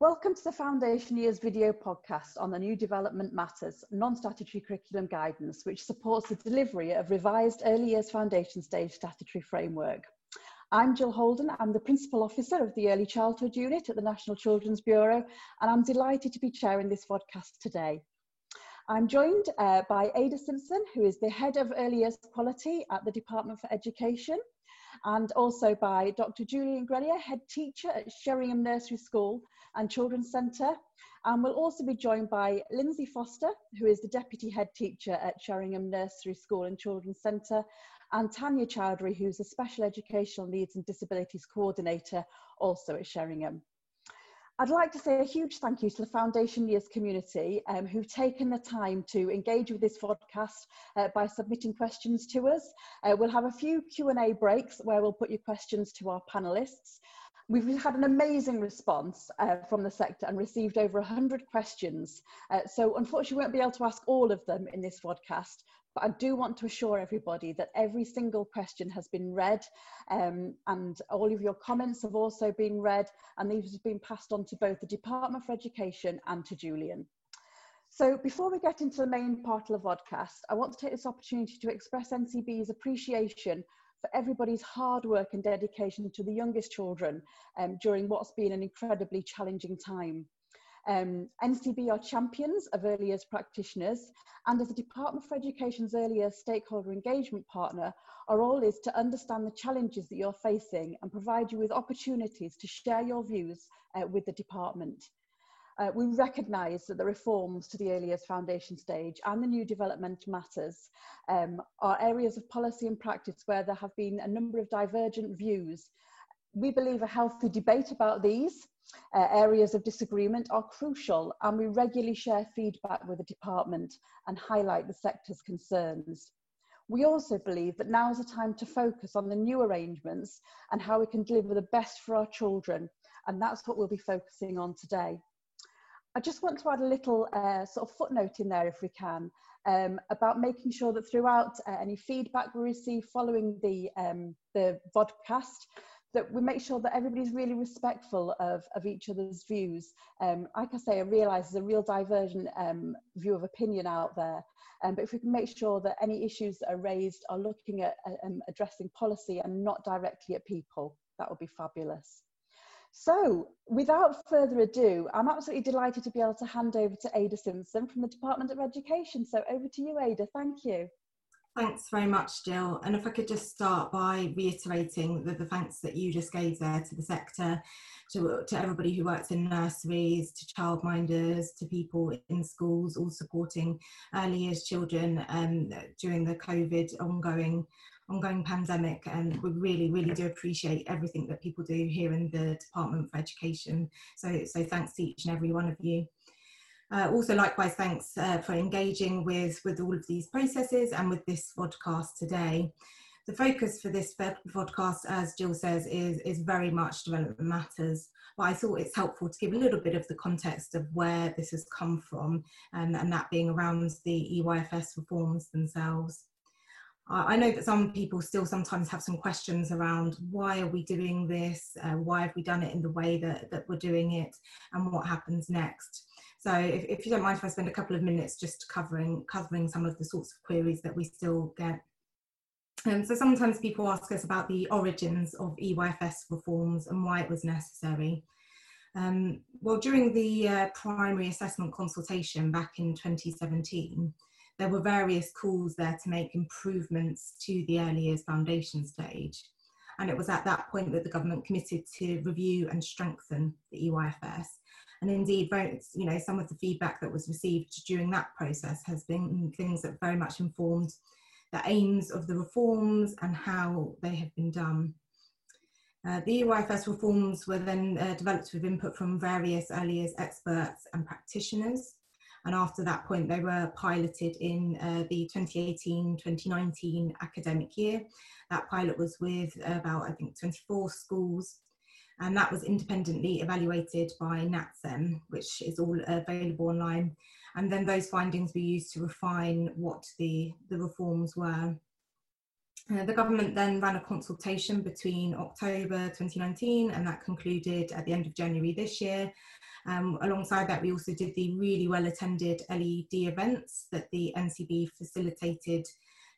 Welcome to the Foundation Years video podcast on the New Development Matters non-statutory curriculum guidance, which supports the delivery of revised early years foundation stage statutory framework. I'm Jill Holden, I'm the Principal Officer of the Early Childhood Unit at the National Children's Bureau, and I'm delighted to be chairing this podcast today. I'm joined uh, by Ada Simpson, who is the Head of Early Years Quality at the Department for Education, and also by Dr. Julian Grenier, Head Teacher at Sheringham Nursery School and Children's Centre. And we'll also be joined by Lindsay Foster, who is the Deputy Head Teacher at Sheringham Nursery School and Children's Centre, and Tanya Chowdhury, who's a Special Educational Needs and Disabilities Coordinator, also at Sheringham. I'd like to say a huge thank you to the Foundation Years community um, who've taken the time to engage with this podcast uh, by submitting questions to us. Uh, we'll have a few Q&A breaks where we'll put your questions to our panellists. We've had an amazing response uh, from the sector and received over 100 questions. Uh, so unfortunately, we won't be able to ask all of them in this podcast, but I do want to assure everybody that every single question has been read um, and all of your comments have also been read and these have been passed on to both the Department for Education and to Julian. So before we get into the main part of the podcast, I want to take this opportunity to express NCB's appreciation for everybody's hard work and dedication to the youngest children um, during what's been an incredibly challenging time. Um, NCB are champions of early years practitioners and as the Department for Education's early years stakeholder engagement partner, our role is to understand the challenges that you're facing and provide you with opportunities to share your views uh, with the department. Uh, we recognise that the reforms to the early years foundation stage and the new development matters um, are areas of policy and practice where there have been a number of divergent views. We believe a healthy debate about these uh, areas of disagreement are crucial and we regularly share feedback with the department and highlight the sector's concerns. We also believe that now is the time to focus on the new arrangements and how we can deliver the best for our children and that's what we'll be focusing on today. I just want to add a little uh, sort of footnote in there if we can um, about making sure that throughout uh, any feedback we receive following the, um, the vodcast that we make sure that everybody's really respectful of, of each other's views. Um, like I say, I realise there's a real divergent um, view of opinion out there. Um, but if we can make sure that any issues that are raised are looking at um, addressing policy and not directly at people, that would be fabulous. So, without further ado, I'm absolutely delighted to be able to hand over to Ada Simpson from the Department of Education. So, over to you, Ada. Thank you. Thanks very much, Jill. And if I could just start by reiterating the, the thanks that you just gave there to the sector, to, to everybody who works in nurseries, to childminders, to people in schools, all supporting early years children um, during the COVID ongoing ongoing pandemic. And we really really do appreciate everything that people do here in the department for education. So so thanks to each and every one of you uh, also, likewise, thanks uh, for engaging with, with all of these processes and with this podcast today. The focus for this podcast, as Jill says, is, is very much development matters, but I thought it's helpful to give a little bit of the context of where this has come from, and, and that being around the EYFS reforms themselves. I know that some people still sometimes have some questions around why are we doing this, uh, why have we done it in the way that, that we're doing it, and what happens next. So if, if you don't mind if I spend a couple of minutes just covering, covering some of the sorts of queries that we still get. Um, so sometimes people ask us about the origins of EYFS reforms and why it was necessary. Um, well, during the uh, primary assessment consultation back in 2017, there were various calls there to make improvements to the early years foundation stage. And it was at that point that the government committed to review and strengthen the EYFS and indeed you know some of the feedback that was received during that process has been things that very much informed the aims of the reforms and how they have been done uh, the EYFS reforms were then uh, developed with input from various early years experts and practitioners. And after that point, they were piloted in uh, the 2018-2019 academic year. That pilot was with about, I think, 24 schools and that was independently evaluated by NatCen, which is all available online. And then those findings were used to refine what the, the reforms were. Uh, the government then ran a consultation between October 2019 and that concluded at the end of January this year. Um, alongside that, we also did the really well attended LED events that the NCB facilitated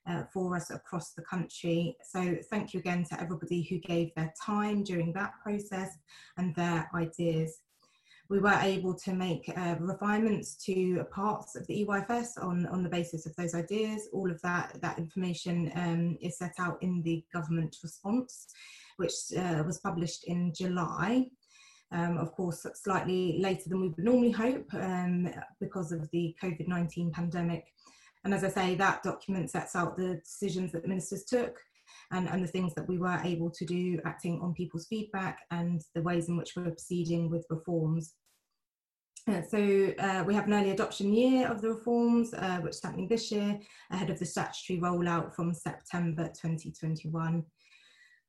uh, for us across the country. So thank you again to everybody who gave their time during that process and their ideas. We were able to make uh, refinements to parts of the EYFS on, on the basis of those ideas. All of that, that information um, is set out in the government response, which uh, was published in July. Um, of course, slightly later than we would normally hope um, because of the COVID 19 pandemic. And as I say, that document sets out the decisions that the ministers took and, and the things that we were able to do acting on people's feedback and the ways in which we're proceeding with reforms. Uh, so uh, we have an early adoption year of the reforms, uh, which is happening this year, ahead of the statutory rollout from September 2021.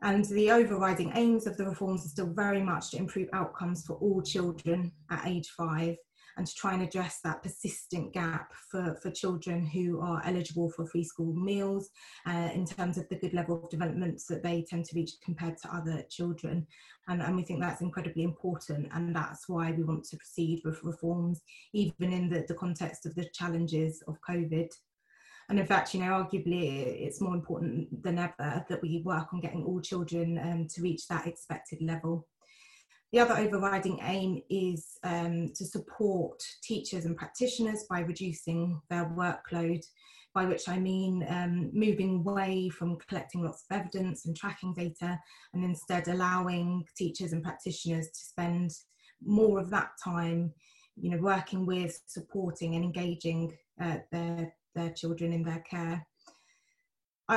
And the overriding aims of the reforms are still very much to improve outcomes for all children at age five and to try and address that persistent gap for, for children who are eligible for free school meals uh, in terms of the good level of development that they tend to reach compared to other children. And, and we think that's incredibly important and that's why we want to proceed with reforms, even in the, the context of the challenges of COVID. And in fact, you know, arguably it's more important than ever that we work on getting all children um, to reach that expected level. The other overriding aim is um, to support teachers and practitioners by reducing their workload, by which I mean um, moving away from collecting lots of evidence and tracking data and instead allowing teachers and practitioners to spend more of that time you know, working with, supporting and engaging uh, their, their children in their care.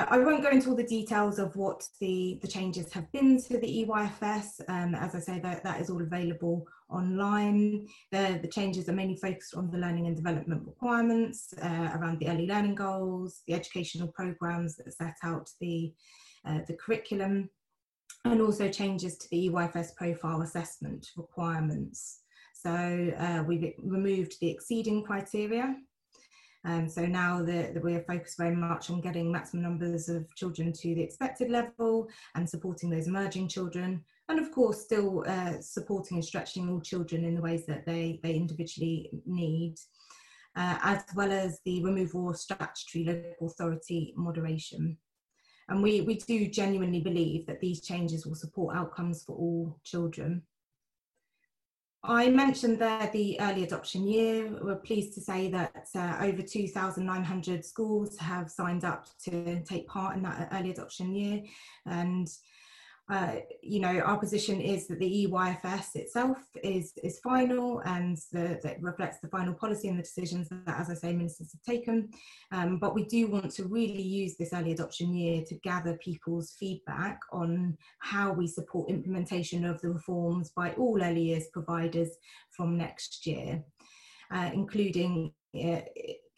I, won't go into all the details of what the, the changes have been to the EYFS. Um, as I say, that, that is all available online. The, the changes are mainly focused on the learning and development requirements uh, around the early learning goals, the educational programs that set out the, uh, the curriculum, and also changes to the EYFS profile assessment requirements. So uh, we've removed the exceeding criteria um, so now that we're focused very much on getting maximum numbers of children to the expected level and supporting those emerging children, and of course still uh, supporting and stretching all children in the ways that they, they individually need, uh, as well as the removal of statutory local authority moderation. And we, we do genuinely believe that these changes will support outcomes for all children. I mentioned there the early adoption year. We're pleased to say that uh, over 2,900 schools have signed up to take part in that early adoption year. And uh, you know, our position is that the EYFS itself is, is final and the, that reflects the final policy and the decisions that, as I say, ministers have taken. Um, but we do want to really use this early adoption year to gather people's feedback on how we support implementation of the reforms by all early years providers from next year, uh, including uh,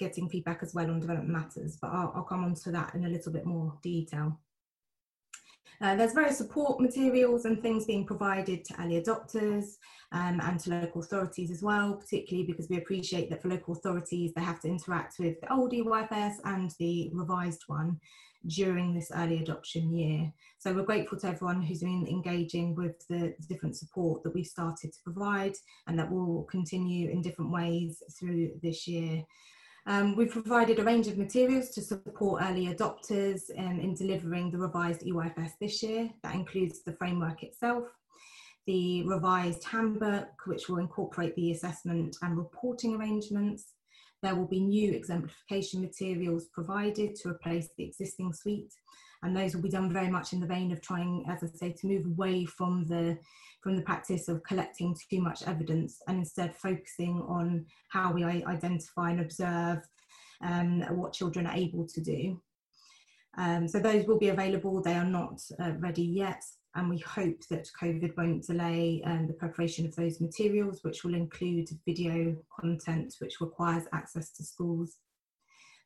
getting feedback as well on development matters. But I'll, I'll come on to that in a little bit more detail. Uh, there's various support materials and things being provided to early adopters um, and to local authorities as well, particularly because we appreciate that for local authorities they have to interact with the old EYFS and the revised one during this early adoption year. So we're grateful to everyone who's been engaging with the different support that we've started to provide and that will continue in different ways through this year. Um, we've provided a range of materials to support early adopters um, in delivering the revised EYFS this year. That includes the framework itself, the revised handbook, which will incorporate the assessment and reporting arrangements. There will be new exemplification materials provided to replace the existing suite, and those will be done very much in the vein of trying, as I say, to move away from the from the practice of collecting too much evidence and instead focusing on how we identify and observe um, what children are able to do. Um, so those will be available, they are not uh, ready yet and we hope that COVID won't delay um, the preparation of those materials which will include video content which requires access to schools.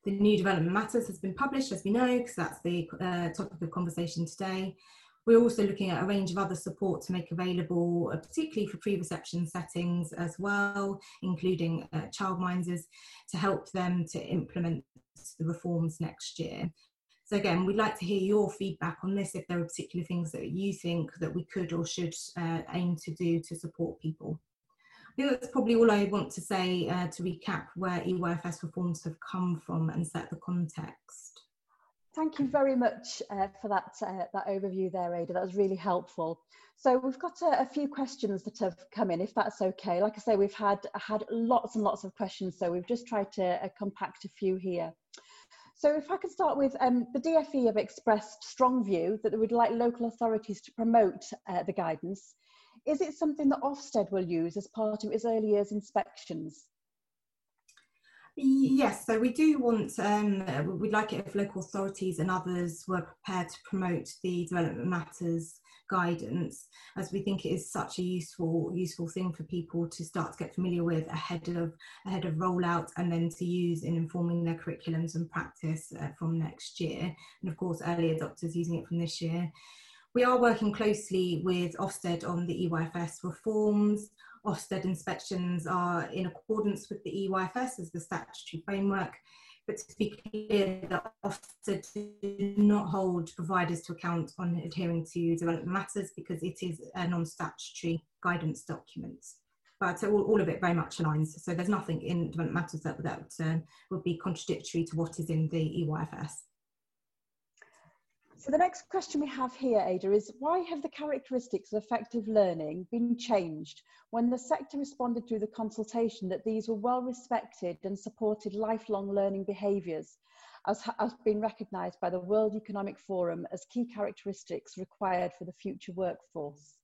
The new development matters has been published as we know because that's the uh, topic of conversation today we're also looking at a range of other support to make available, uh, particularly for pre-reception settings as well, including uh, childminders, to help them to implement the reforms next year. So again, we'd like to hear your feedback on this, if there are particular things that you think that we could or should uh, aim to do to support people. I think that's probably all I want to say uh, to recap where EYFS reforms have come from and set the context. Thank you very much uh, for that, uh, that overview there, Ada. That was really helpful. So we've got a, a, few questions that have come in, if that's okay. Like I say, we've had, had lots and lots of questions, so we've just tried to uh, compact a few here. So if I can start with um, the DFE have expressed strong view that they would like local authorities to promote uh, the guidance. Is it something that Ofsted will use as part of its early years inspections? Yes, so we do want, um, we'd like it if local authorities and others were prepared to promote the development matters guidance as we think it is such a useful useful thing for people to start to get familiar with ahead of ahead of rollout and then to use in informing their curriculums and practice uh, from next year and of course early adopters using it from this year we are working closely with Ofsted on the EYFS reforms. Ofsted inspections are in accordance with the EYFS as the statutory framework, but to be clear, that Ofsted do not hold providers to account on adhering to development matters because it is a non-statutory guidance document. But all, all, of it very much aligns. So there's nothing in development matters that, that uh, would be contradictory to what is in the EYFS. So the next question we have here, Ada, is why have the characteristics of effective learning been changed when the sector responded through the consultation that these were well respected and supported lifelong learning behaviours as has been recognised by the World Economic Forum as key characteristics required for the future workforce?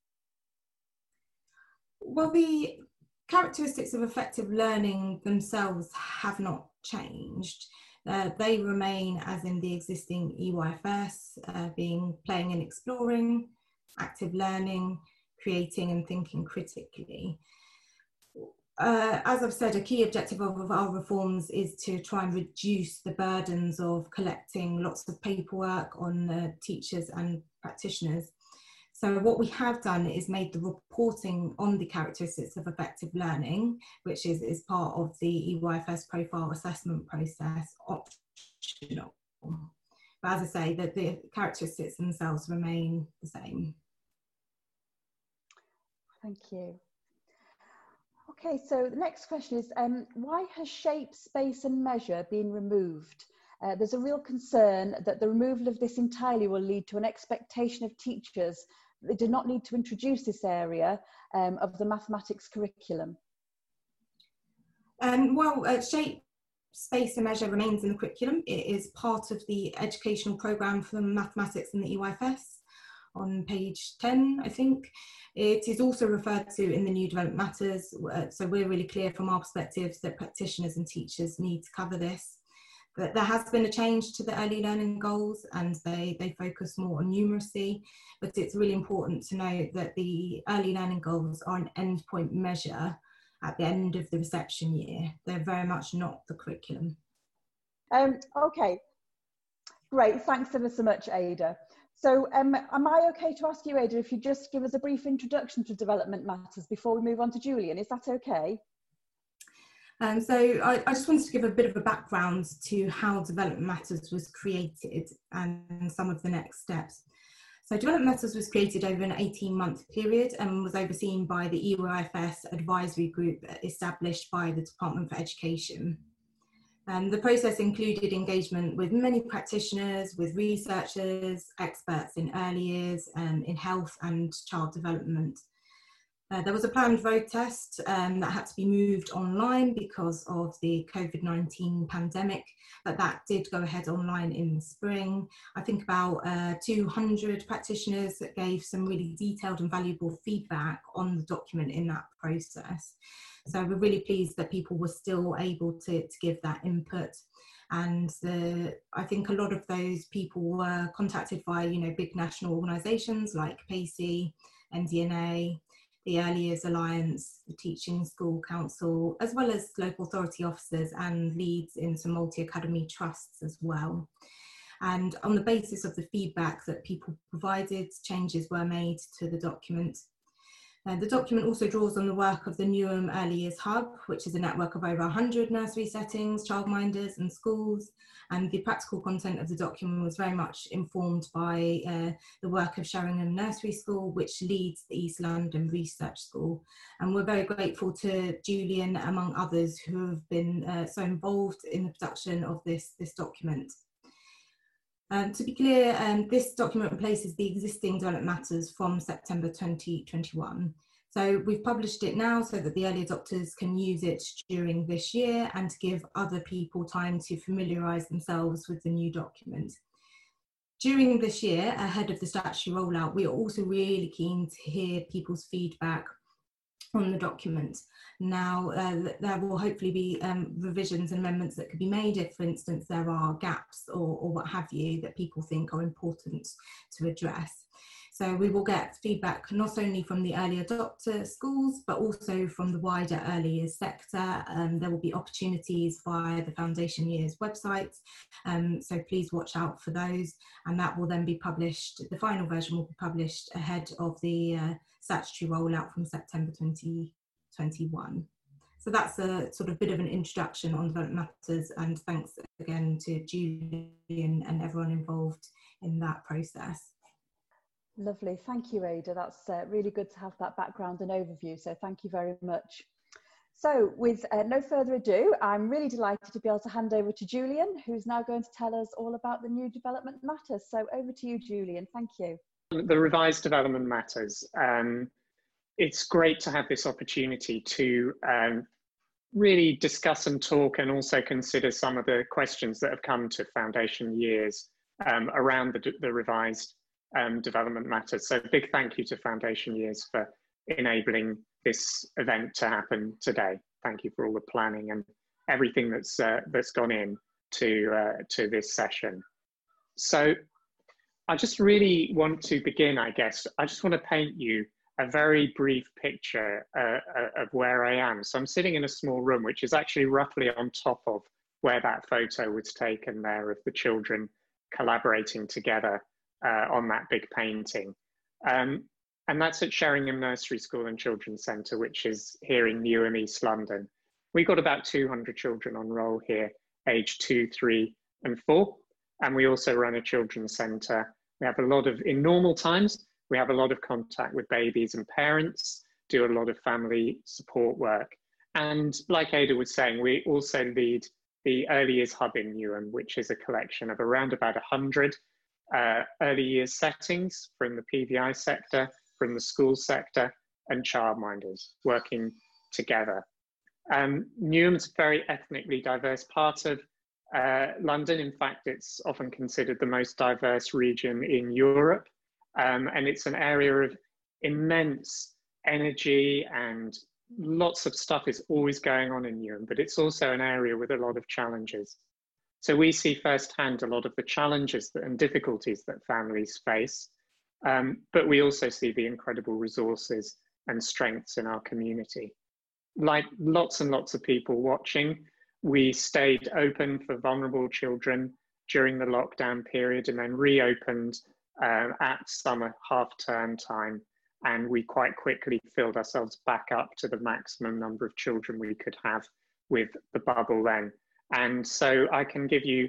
Well, the characteristics of effective learning themselves have not changed. Uh, they remain as in the existing EYFS, uh, being playing and exploring, active learning, creating and thinking critically. Uh, as I've said, a key objective of, of, our reforms is to try and reduce the burdens of collecting lots of paperwork on the teachers and practitioners so what we have done is made the reporting on the characteristics of effective learning, which is, is part of the EYFS profile assessment process, optional. But as I say, that the characteristics themselves remain the same. Thank you. Okay, so the next question is, um, why has shape, space and measure been removed? Uh, there's a real concern that the removal of this entirely will lead to an expectation of teachers they did not need to introduce this area um, of the mathematics curriculum? Um, well, uh, shape, space and measure remains in the curriculum. It is part of the educational programme for mathematics in the EYFS on page 10, I think. It is also referred to in the new development matters. Uh, so we're really clear from our perspectives that practitioners and teachers need to cover this there has been a change to the early learning goals and they, they focus more on numeracy, but it's really important to note that the early learning goals are an endpoint measure at the end of the reception year. They're very much not the curriculum. Um, okay, great. Thanks ever so much, Ada. So um, am I okay to ask you, Ada, if you just give us a brief introduction to development matters before we move on to Julian? Is that okay? Um, so I, I, just wanted to give a bit of a background to how Development Matters was created and some of the next steps. So Development Matters was created over an 18 month period and was overseen by the EYFS advisory group established by the Department for Education. Um, the process included engagement with many practitioners, with researchers, experts in early years, um, in health and child development, uh, there was a planned road test um, that had to be moved online because of the COVID 19 pandemic, but that did go ahead online in the spring. I think about uh, 200 practitioners that gave some really detailed and valuable feedback on the document in that process. So we're really pleased that people were still able to, to give that input and the, I think a lot of those people were contacted by you know big national organisations like PACEY, NDNA, the Early Years Alliance, the Teaching School Council, as well as local authority officers and leads in some multi-academy trusts as well. And on the basis of the feedback that people provided, changes were made to the document. Uh, the document also draws on the work of the Newham Early Years Hub, which is a network of over 100 nursery settings, childminders and schools. And the practical content of the document was very much informed by uh, the work of Sheringham Nursery School, which leads the East London Research School. And we're very grateful to Julian, among others, who have been uh, so involved in the production of this, this document. Um, to be clear, um, this document replaces the existing development matters from September 2021. So we've published it now so that the early adopters can use it during this year and to give other people time to familiarise themselves with the new document. During this year, ahead of the statutory rollout, we are also really keen to hear people's feedback on the document. Now, uh, there will hopefully be um, revisions and amendments that could be made if, for instance, there are gaps or, or what have you that people think are important to address. So we will get feedback not only from the early adopter schools, but also from the wider early years sector. Um, there will be opportunities via the Foundation Years website. Um, so please watch out for those. And that will then be published, the final version will be published ahead of the uh, statutory rollout from September 2021. So that's a sort of bit of an introduction on development matters and thanks again to Julian and everyone involved in that process. Lovely, thank you Ada. That's uh, really good to have that background and overview, so thank you very much. So with uh, no further ado, I'm really delighted to be able to hand over to Julian, who's now going to tell us all about the new development matters. So over to you, Julian, thank you. The revised development matters. Um, it's great to have this opportunity to um, really discuss and talk and also consider some of the questions that have come to foundation years um, around the, the revised um, development matters. So big thank you to Foundation Years for enabling this event to happen today. Thank you for all the planning and everything that's uh, that's gone in to uh, to this session. So I just really want to begin, I guess. I just want to paint you a very brief picture uh, uh of where I am. So I'm sitting in a small room, which is actually roughly on top of where that photo was taken there of the children collaborating together uh, on that big painting. Um, and that's at Sheringham Nursery School and Children's Centre, which is here in Newham, East London. We've got about 200 children on roll here, aged two, three, and four. And we also run a children's centre. We have a lot of, in normal times, we have a lot of contact with babies and parents, do a lot of family support work. And like Ada was saying, we also lead the Early Years Hub in Newham, which is a collection of around about 100 uh, early years settings from the PVI sector, from the school sector, and childminders working together. Um, Newham's a very ethnically diverse part of uh, London. In fact, it's often considered the most diverse region in Europe. Um, and it's an area of immense energy and lots of stuff is always going on in Newham, but it's also an area with a lot of challenges. So we see firsthand a lot of the challenges that, and difficulties that families face, um, but we also see the incredible resources and strengths in our community. Like lots and lots of people watching, we stayed open for vulnerable children during the lockdown period and then reopened uh, at summer half term time. And we quite quickly filled ourselves back up to the maximum number of children we could have with the bubble then. And so I can give you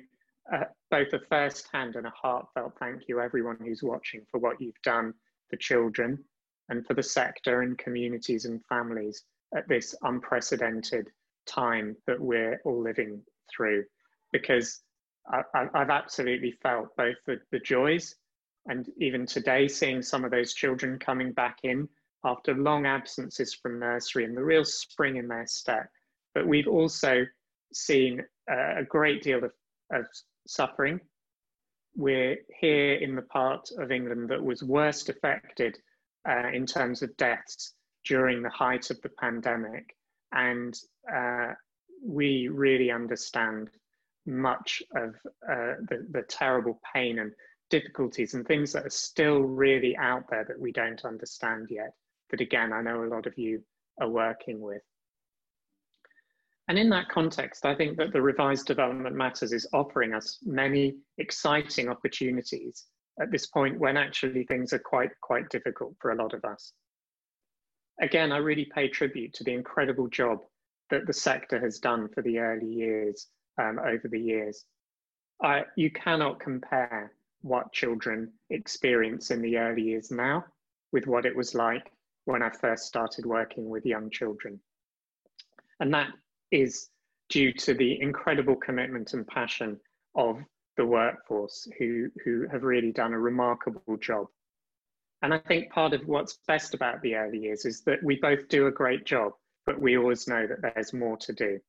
uh, both a first hand and a heartfelt thank you, everyone who's watching, for what you've done for children and for the sector and communities and families at this unprecedented time that we're all living through. Because I, have absolutely felt both the, the joys and even today seeing some of those children coming back in after long absences from nursery and the real spring in their step. But we've also seen a great deal of, of suffering. We're here in the part of England that was worst affected uh, in terms of deaths during the height of the pandemic. And uh, we really understand much of uh, the, the terrible pain and difficulties and things that are still really out there that we don't understand yet. That again, I know a lot of you are working with. And in that context, I think that the revised development matters is offering us many exciting opportunities at this point when actually things are quite, quite difficult for a lot of us. again, I really pay tribute to the incredible job that the sector has done for the early years um, over the years. I, you cannot compare what children experience in the early years now with what it was like when I first started working with young children. And that is due to the incredible commitment and passion of the workforce who, who have really done a remarkable job. And I think part of what's best about the early years is that we both do a great job, but we always know that there's more to do.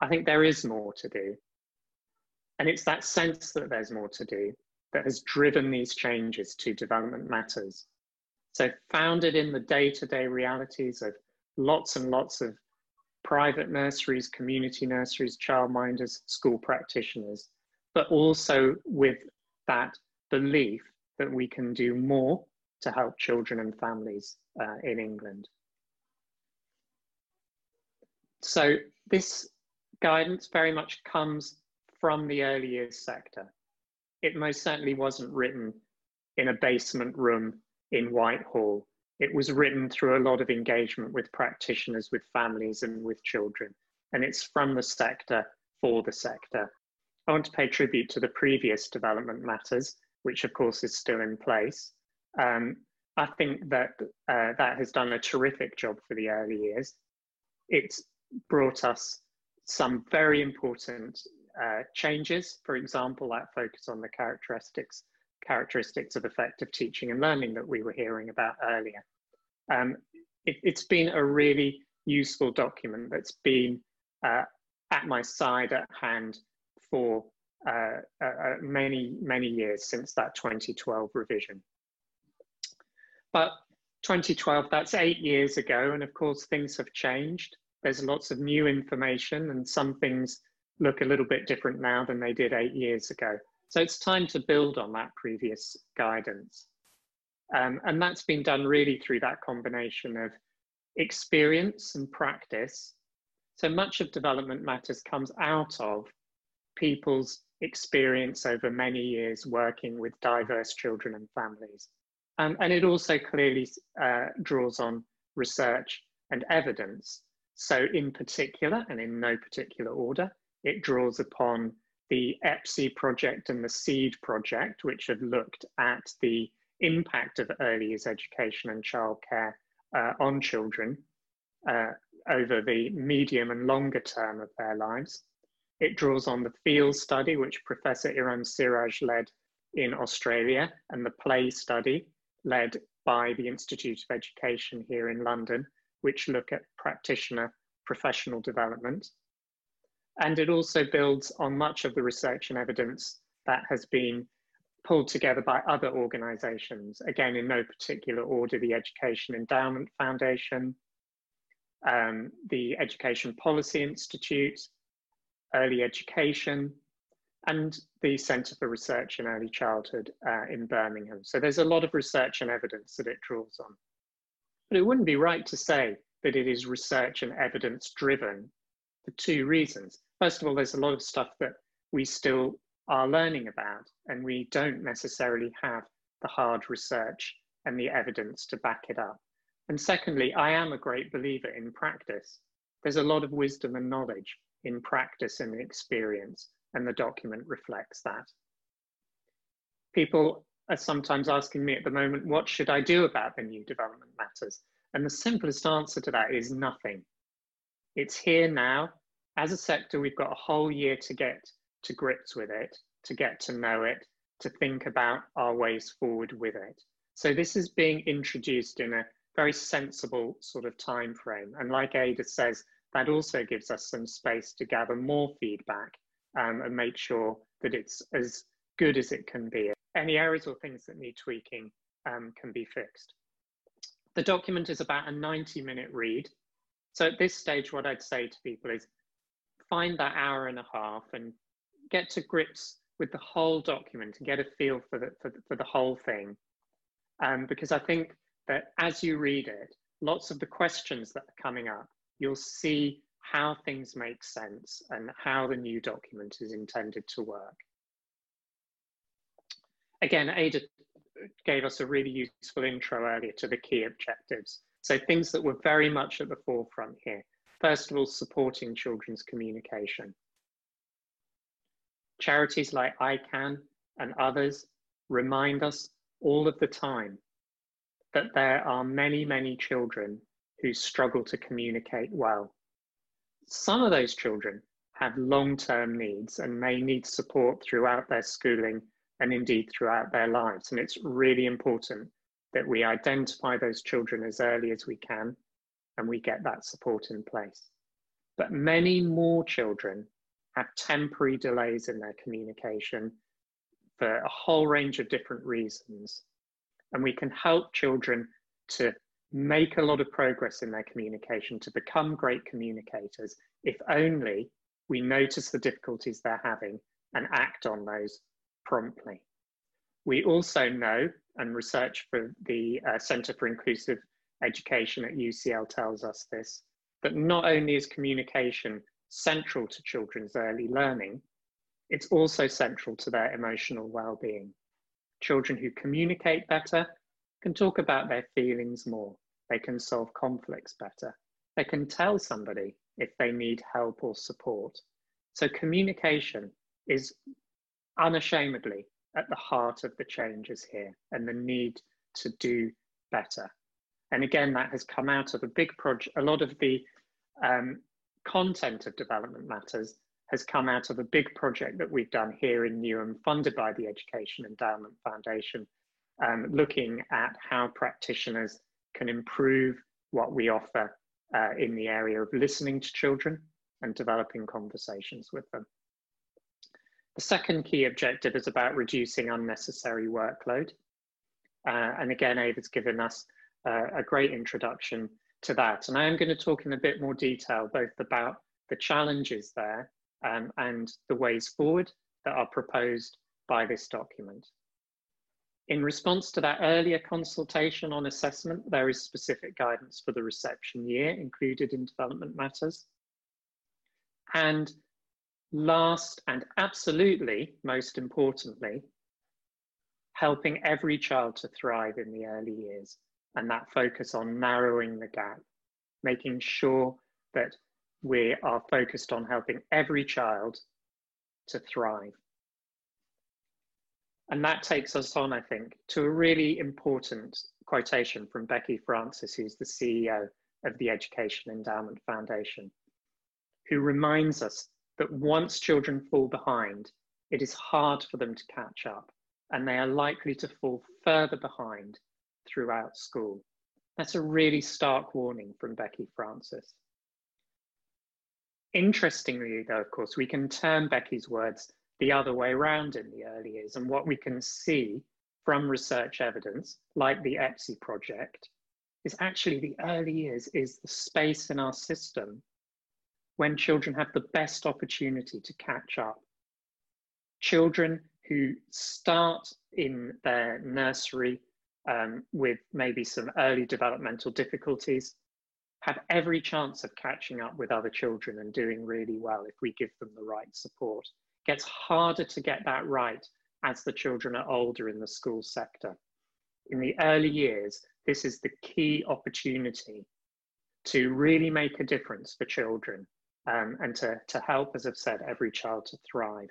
I think there is more to do. And it's that sense that there's more to do that has driven these changes to development matters. So, founded in the day to day realities of lots and lots of private nurseries, community nurseries, childminders, school practitioners, but also with that belief that we can do more to help children and families uh, in England. So this guidance very much comes from the early years sector. It most certainly wasn't written in a basement room in Whitehall. It was written through a lot of engagement with practitioners, with families, and with children. And it's from the sector for the sector. I want to pay tribute to the previous development matters, which of course is still in place. Um, I think that uh, that has done a terrific job for the early years. It's brought us some very important uh, changes. For example, that focus on the characteristics characteristics of effective teaching and learning that we were hearing about earlier. Um, it, has been a really useful document that's been uh, at my side at hand for uh, uh, many, many years since that 2012 revision. But 2012, that's eight years ago, and of course things have changed. There's lots of new information and some things look a little bit different now than they did eight years ago. So it's time to build on that previous guidance. Um, and that's been done really through that combination of experience and practice. So much of development matters comes out of people's experience over many years working with diverse children and families. Um, and it also clearly uh, draws on research and evidence. So in particular, and in no particular order, it draws upon the EPPSE project and the SEED project, which have looked at the impact of early years education and childcare uh, on children uh, over the medium and longer term of their lives. It draws on the FEEL study, which Professor Iram Siraj led in Australia, and the play study, led by the Institute of Education here in London, which look at practitioner professional development. And it also builds on much of the research and evidence that has been pulled together by other organizations, again, in no particular order, the Education Endowment Foundation, um, the Education Policy Institute, Early Education, and the Centre for Research in Early Childhood uh, in Birmingham. So there's a lot of research and evidence that it draws on. But it wouldn't be right to say that it is research and evidence driven for two reasons. First of all, there's a lot of stuff that we still are learning about, and we don't necessarily have the hard research and the evidence to back it up. And secondly, I am a great believer in practice. There's a lot of wisdom and knowledge in practice and experience and the document reflects that. People are sometimes asking me at the moment, what should I do about the new development matters? And the simplest answer to that is nothing. It's here now. As a sector, we've got a whole year to get to grips with it, to get to know it, to think about our ways forward with it. So this is being introduced in a very sensible sort of time frame. And like Ada says, that also gives us some space to gather more feedback um, and make sure that it's as good as it can be. Any errors or things that need tweaking um, can be fixed. The document is about a 90 minute read. So at this stage, what I'd say to people is find that hour and a half and get to grips with the whole document and get a feel for the, for the, for the whole thing. Um, because I think that as you read it, lots of the questions that are coming up, you'll see how things make sense and how the new document is intended to work. Again, Ada gave us a really useful intro earlier to the key objectives. So things that were very much at the forefront here. First of all, supporting children's communication. Charities like ICAN and others remind us all of the time that there are many, many children who struggle to communicate well. Some of those children have long-term needs and may need support throughout their schooling and indeed throughout their lives. And it's really important that we identify those children as early as we can and we get that support in place. But many more children have temporary delays in their communication for a whole range of different reasons. And we can help children to make a lot of progress in their communication, to become great communicators, if only we notice the difficulties they're having and act on those promptly. We also know, and research for the uh, Centre for Inclusive Education at UCL tells us this, that not only is communication central to children's early learning, it's also central to their emotional well-being. Children who communicate better can talk about their feelings more. They can solve conflicts better. They can tell somebody if they need help or support. So communication is unashamedly at the heart of the changes here and the need to do better. And again, that has come out of a big project. A lot of the um, content of Development Matters has come out of a big project that we've done here in Newham, funded by the Education Endowment Foundation, um, looking at how practitioners can improve what we offer uh, in the area of listening to children and developing conversations with them. The second key objective is about reducing unnecessary workload. Uh, and again, Ada's given us uh, a great introduction to that. And I am going to talk in a bit more detail both about the challenges there um, and the ways forward that are proposed by this document. In response to that earlier consultation on assessment, there is specific guidance for the reception year included in development matters. And last and absolutely most importantly, helping every child to thrive in the early years and that focus on narrowing the gap, making sure that we are focused on helping every child to thrive. And that takes us on, I think, to a really important quotation from Becky Francis, who's the CEO of the Education Endowment Foundation, who reminds us that once children fall behind, it is hard for them to catch up, and they are likely to fall further behind throughout school. That's a really stark warning from Becky Francis. Interestingly, though, of course, we can turn Becky's words the other way around in the early years. And what we can see from research evidence, like the EPPSE project, is actually the early years is the space in our system when children have the best opportunity to catch up. Children who start in their nursery um, with maybe some early developmental difficulties have every chance of catching up with other children and doing really well if we give them the right support It gets harder to get that right as the children are older in the school sector. In the early years, this is the key opportunity to really make a difference for children um, and to, to help, as I've said, every child to thrive.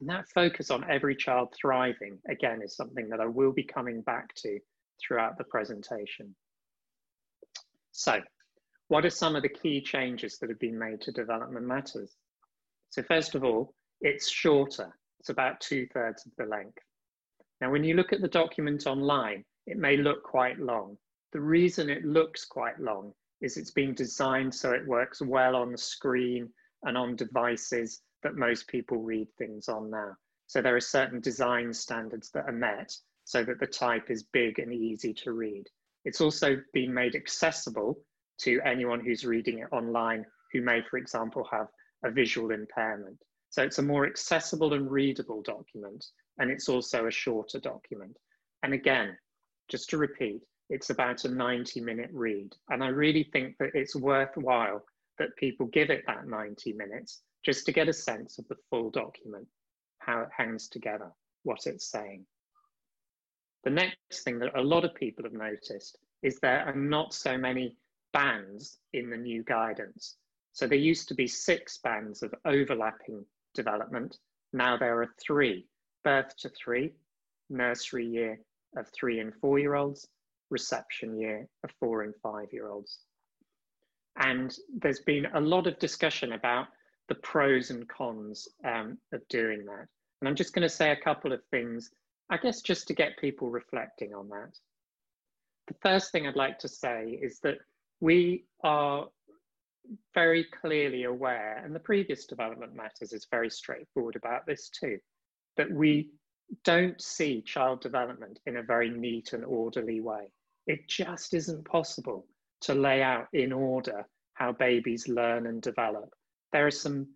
And that focus on every child thriving, again, is something that I will be coming back to throughout the presentation. So, what are some of the key changes that have been made to Development Matters? So first of all, it's shorter. It's about two thirds of the length. Now, when you look at the document online, it may look quite long. The reason it looks quite long is it's been designed so it works well on the screen and on devices that most people read things on now. So there are certain design standards that are met so that the type is big and easy to read. It's also been made accessible to anyone who's reading it online who may, for example, have a visual impairment. So it's a more accessible and readable document, and it's also a shorter document. And again, just to repeat, it's about a 90 minute read. And I really think that it's worthwhile that people give it that 90 minutes just to get a sense of the full document, how it hangs together, what it's saying. The next thing that a lot of people have noticed is there are not so many bands in the new guidance. So there used to be six bands of overlapping development. Now there are three, birth to three, nursery year of three and four year olds, reception year of four and five year olds. And there's been a lot of discussion about the pros and cons um, of doing that. And I'm just going to say a couple of things, I guess, just to get people reflecting on that. The first thing I'd like to say is that we are very clearly aware, and the previous development matters is very straightforward about this too, that we don't see child development in a very neat and orderly way. It just isn't possible to lay out in order how babies learn and develop. There are some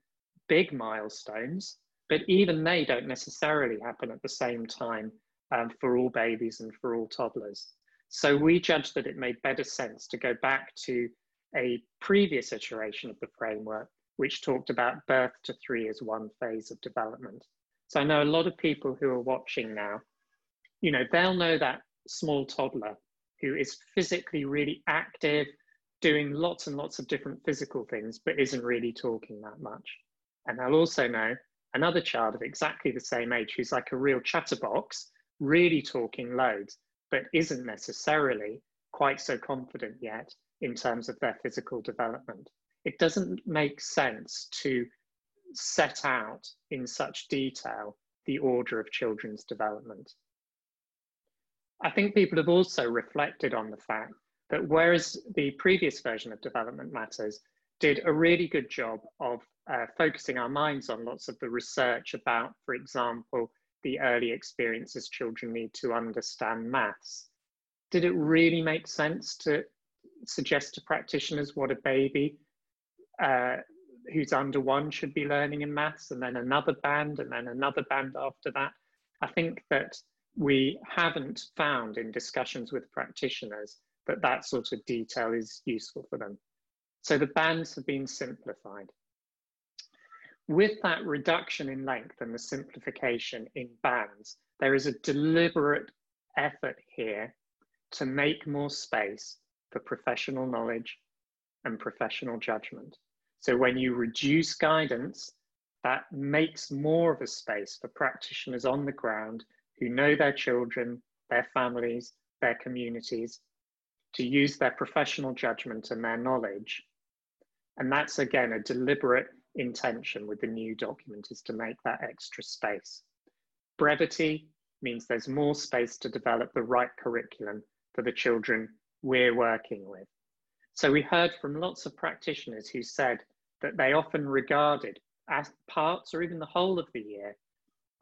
big milestones, but even they don't necessarily happen at the same time um, for all babies and for all toddlers. So we judged that it made better sense to go back to a previous iteration of the framework, which talked about birth to three as one phase of development. So I know a lot of people who are watching now, you know, they'll know that small toddler who is physically really active, doing lots and lots of different physical things, but isn't really talking that much. And they'll also know another child of exactly the same age who's like a real chatterbox, really talking loads, but isn't necessarily quite so confident yet in terms of their physical development. It doesn't make sense to set out in such detail the order of children's development. I think people have also reflected on the fact that whereas the previous version of Development Matters did a really good job of uh, focusing our minds on lots of the research about, for example, the early experiences children need to understand maths. Did it really make sense to suggest to practitioners what a baby uh, who's under one should be learning in maths and then another band and then another band after that? I think that we haven't found in discussions with practitioners that that sort of detail is useful for them. So the bands have been simplified. With that reduction in length and the simplification in bands, there is a deliberate effort here to make more space for professional knowledge and professional judgment. So when you reduce guidance, that makes more of a space for practitioners on the ground who know their children, their families, their communities, to use their professional judgment and their knowledge. And that's again a deliberate intention with the new document is to make that extra space. Brevity means there's more space to develop the right curriculum for the children we're working with. So we heard from lots of practitioners who said that they often regarded as parts or even the whole of the year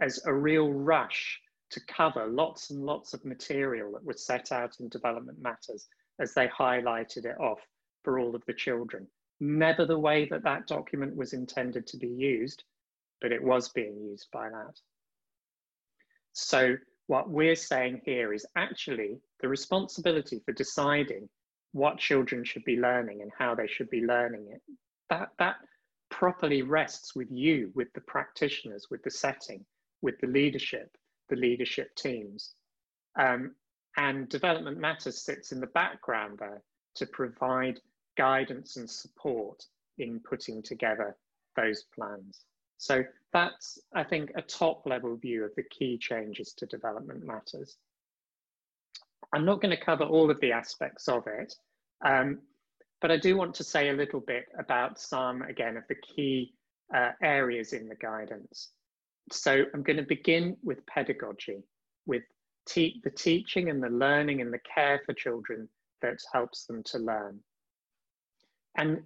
as a real rush to cover lots and lots of material that was set out in development matters as they highlighted it off for all of the children. Never the way that that document was intended to be used, but it was being used by that. So what we're saying here is actually the responsibility for deciding what children should be learning and how they should be learning it. That, that properly rests with you, with the practitioners, with the setting, with the leadership, the leadership teams. Um, and Development Matters sits in the background there to provide guidance and support in putting together those plans. So that's, I think, a top level view of the key changes to Development Matters. I'm not going to cover all of the aspects of it, um, but I do want to say a little bit about some, again, of the key uh, areas in the guidance. So I'm going to begin with pedagogy, with te the teaching and the learning and the care for children that helps them to learn. And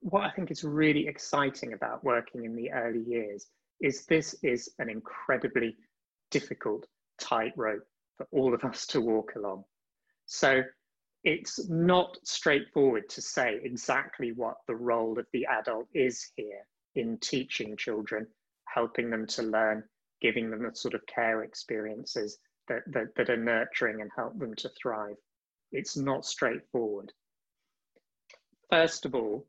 what I think is really exciting about working in the early years is this is an incredibly difficult tightrope for all of us to walk along. So it's not straightforward to say exactly what the role of the adult is here in teaching children, helping them to learn, giving them the sort of care experiences that, that, that are nurturing and help them to thrive. It's not straightforward. First of all,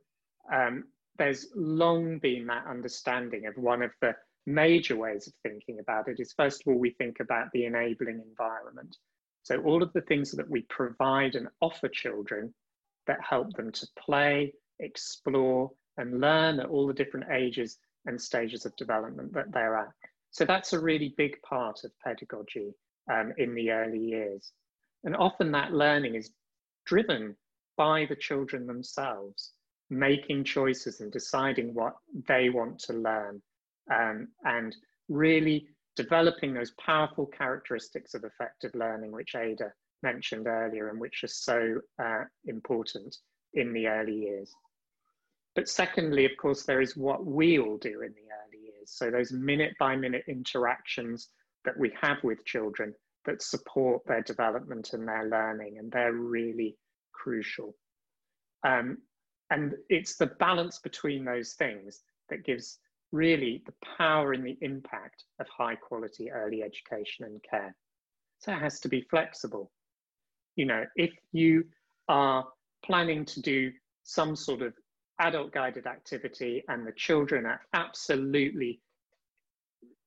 um, there's long been that understanding of one of the major ways of thinking about it is first of all, we think about the enabling environment. So all of the things that we provide and offer children that help them to play, explore, and learn at all the different ages and stages of development that they're at. So that's a really big part of pedagogy um, in the early years. And often that learning is driven by the children themselves, making choices and deciding what they want to learn um, and really developing those powerful characteristics of effective learning, which Ada mentioned earlier and which are so uh, important in the early years. But secondly, of course, there is what we all do in the early years. So those minute by minute interactions that we have with children that support their development and their learning, and they're really crucial. Um, and it's the balance between those things that gives really the power and the impact of high quality early education and care. So it has to be flexible. You know, if you are planning to do some sort of adult guided activity and the children are absolutely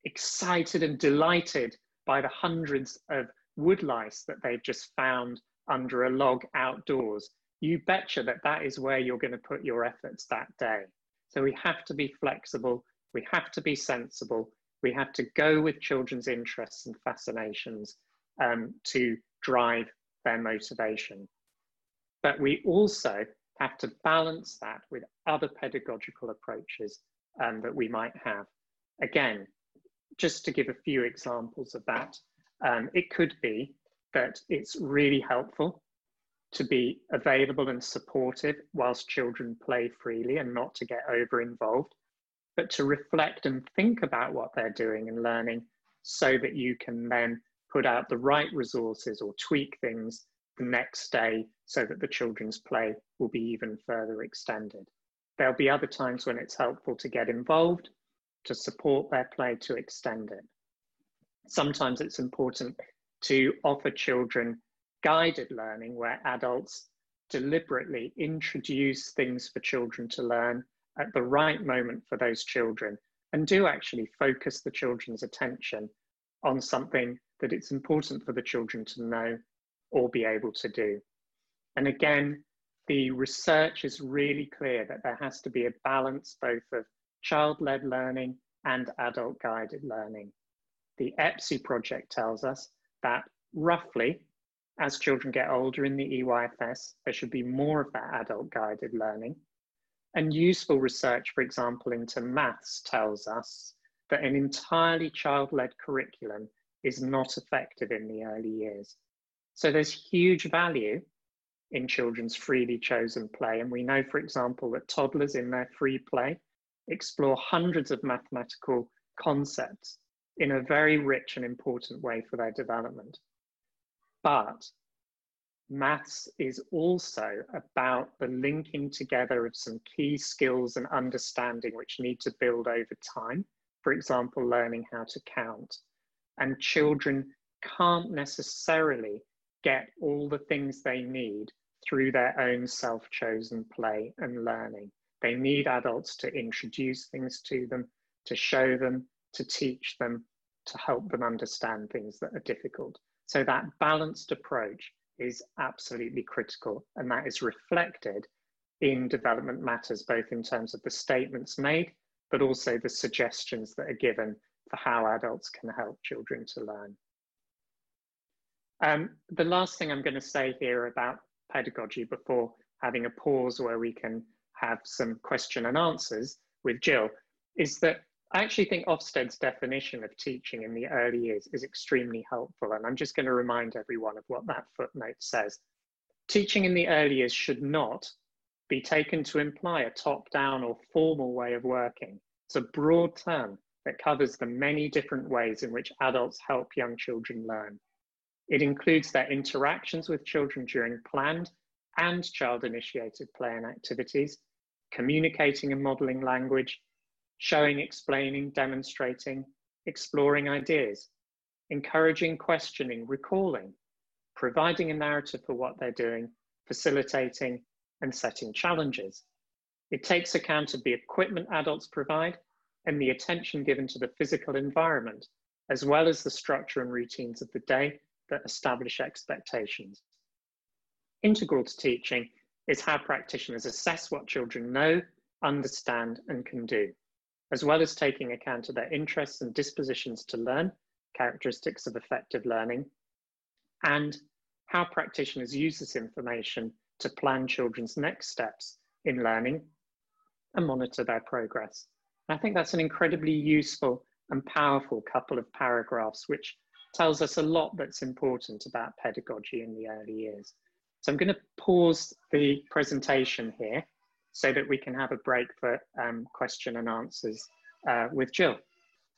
excited and delighted by the hundreds of woodlice that they've just found under a log outdoors, you betcha that that is where you're going to put your efforts that day. So we have to be flexible, we have to be sensible, we have to go with children's interests and fascinations um, to drive their motivation. But we also have to balance that with other pedagogical approaches um, that we might have. Again, just to give a few examples of that, um, it could be that it's really helpful to be available and supportive whilst children play freely and not to get over involved, but to reflect and think about what they're doing and learning so that you can then put out the right resources or tweak things the next day so that the children's play will be even further extended. There'll be other times when it's helpful to get involved, to support their play, to extend it. Sometimes it's important to offer children guided learning where adults deliberately introduce things for children to learn at the right moment for those children and do actually focus the children's attention on something that it's important for the children to know or be able to do. And again, the research is really clear that there has to be a balance both of child-led learning and adult-guided learning. The EPPSE project tells us that roughly, as children get older in the EYFS, there should be more of that adult-guided learning. And useful research, for example, into maths tells us that an entirely child-led curriculum is not effective in the early years. So there's huge value in children's freely chosen play. And we know, for example, that toddlers in their free play explore hundreds of mathematical concepts in a very rich and important way for their development. But maths is also about the linking together of some key skills and understanding which need to build over time. For example, learning how to count. And children can't necessarily get all the things they need through their own self-chosen play and learning. They need adults to introduce things to them, to show them, to teach them, to help them understand things that are difficult. So that balanced approach is absolutely critical and that is reflected in development matters, both in terms of the statements made, but also the suggestions that are given for how adults can help children to learn. Um, the last thing I'm going to say here about pedagogy before having a pause where we can have some question and answers with Jill is that I actually think Ofsted's definition of teaching in the early years is extremely helpful. And I'm just going to remind everyone of what that footnote says. Teaching in the early years should not be taken to imply a top down or formal way of working. It's a broad term that covers the many different ways in which adults help young children learn. It includes their interactions with children during planned and child-initiated play and activities, communicating and modeling language, showing, explaining, demonstrating, exploring ideas, encouraging questioning, recalling, providing a narrative for what they're doing, facilitating, and setting challenges. It takes account of the equipment adults provide and the attention given to the physical environment, as well as the structure and routines of the day that establish expectations. Integral to teaching is how practitioners assess what children know, understand, and can do, as well as taking account of their interests and dispositions to learn, characteristics of effective learning, and how practitioners use this information to plan children's next steps in learning and monitor their progress. And I think that's an incredibly useful and powerful couple of paragraphs, which tells us a lot that's important about pedagogy in the early years. So I'm going to pause the presentation here so that we can have a break for um, question and answers uh, with Jill.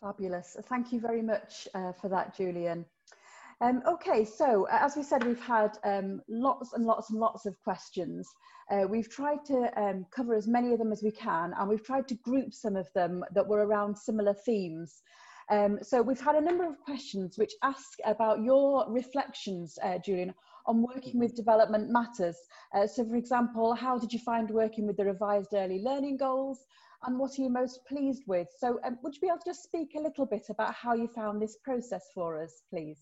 Fabulous. Thank you very much uh, for that, Julian. Um, okay, so uh, as we said, we've had um, lots and lots and lots of questions. Uh, we've tried to um, cover as many of them as we can, and we've tried to group some of them that were around similar themes. Um, so we've had a number of questions which ask about your reflections, uh, Julian, on working with development matters. Uh, so for example, how did you find working with the revised early learning goals? And what are you most pleased with? So um, would you be able to just speak a little bit about how you found this process for us, please?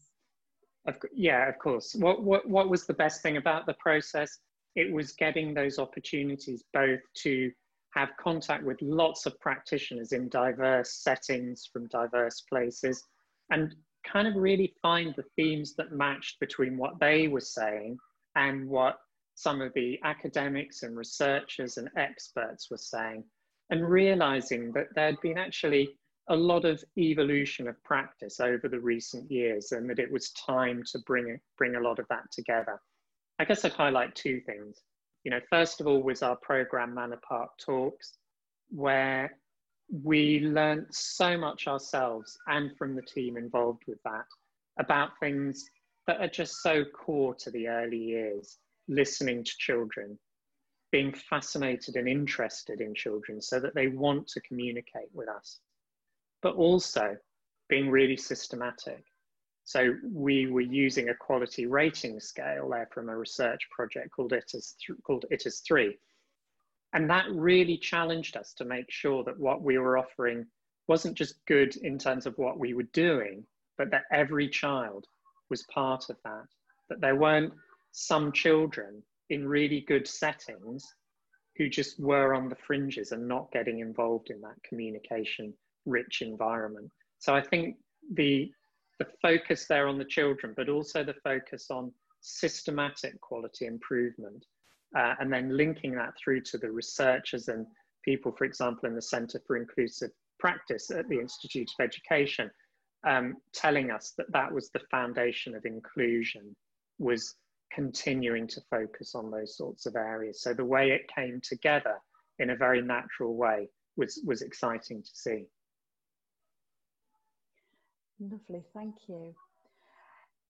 Of, yeah, of course. What, what, what was the best thing about the process? It was getting those opportunities both to have contact with lots of practitioners in diverse settings from diverse places and kind of really find the themes that matched between what they were saying and what some of the academics and researchers and experts were saying and realizing that there'd been actually a lot of evolution of practice over the recent years and that it was time to bring, bring a lot of that together. I guess I'd highlight two things. You know, first of all was our program Manor Park Talks, where we learned so much ourselves and from the team involved with that about things that are just so core to the early years, listening to children, being fascinated and interested in children so that they want to communicate with us but also being really systematic. So we were using a quality rating scale there from a research project called ITERS, called ITERS 3. And that really challenged us to make sure that what we were offering wasn't just good in terms of what we were doing, but that every child was part of that. That there weren't some children in really good settings who just were on the fringes and not getting involved in that communication rich environment. So I think the the focus there on the children, but also the focus on systematic quality improvement, uh, and then linking that through to the researchers and people, for example, in the Centre for Inclusive Practice at the Institute of Education, um, telling us that that was the foundation of inclusion, was continuing to focus on those sorts of areas. So the way it came together in a very natural way was, was exciting to see. Lovely, thank you.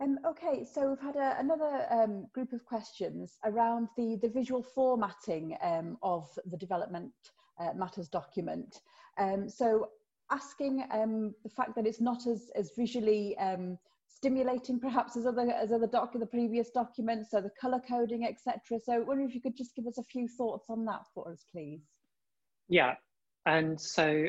Um, okay, so we've had a, another um, group of questions around the, the visual formatting um, of the development uh, matters document. Um, so asking um, the fact that it's not as, as visually um, stimulating perhaps as other as other doc the previous documents, so the color coding, etc. So I wonder if you could just give us a few thoughts on that for us, please. Yeah, and so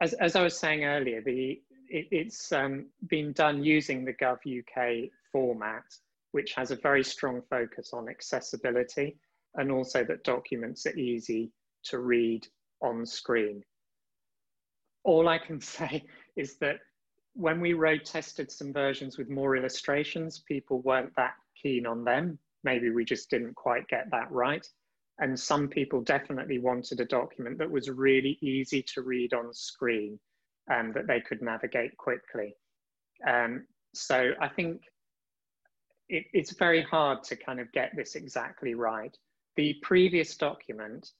as, as I was saying earlier, the it, it's um, been done using the Gov UK format, which has a very strong focus on accessibility and also that documents are easy to read on screen. All I can say is that when we road tested some versions with more illustrations, people weren't that keen on them. Maybe we just didn't quite get that right. And some people definitely wanted a document that was really easy to read on screen um, that they could navigate quickly. Um, so I think it, it's very hard to kind of get this exactly right. The previous document,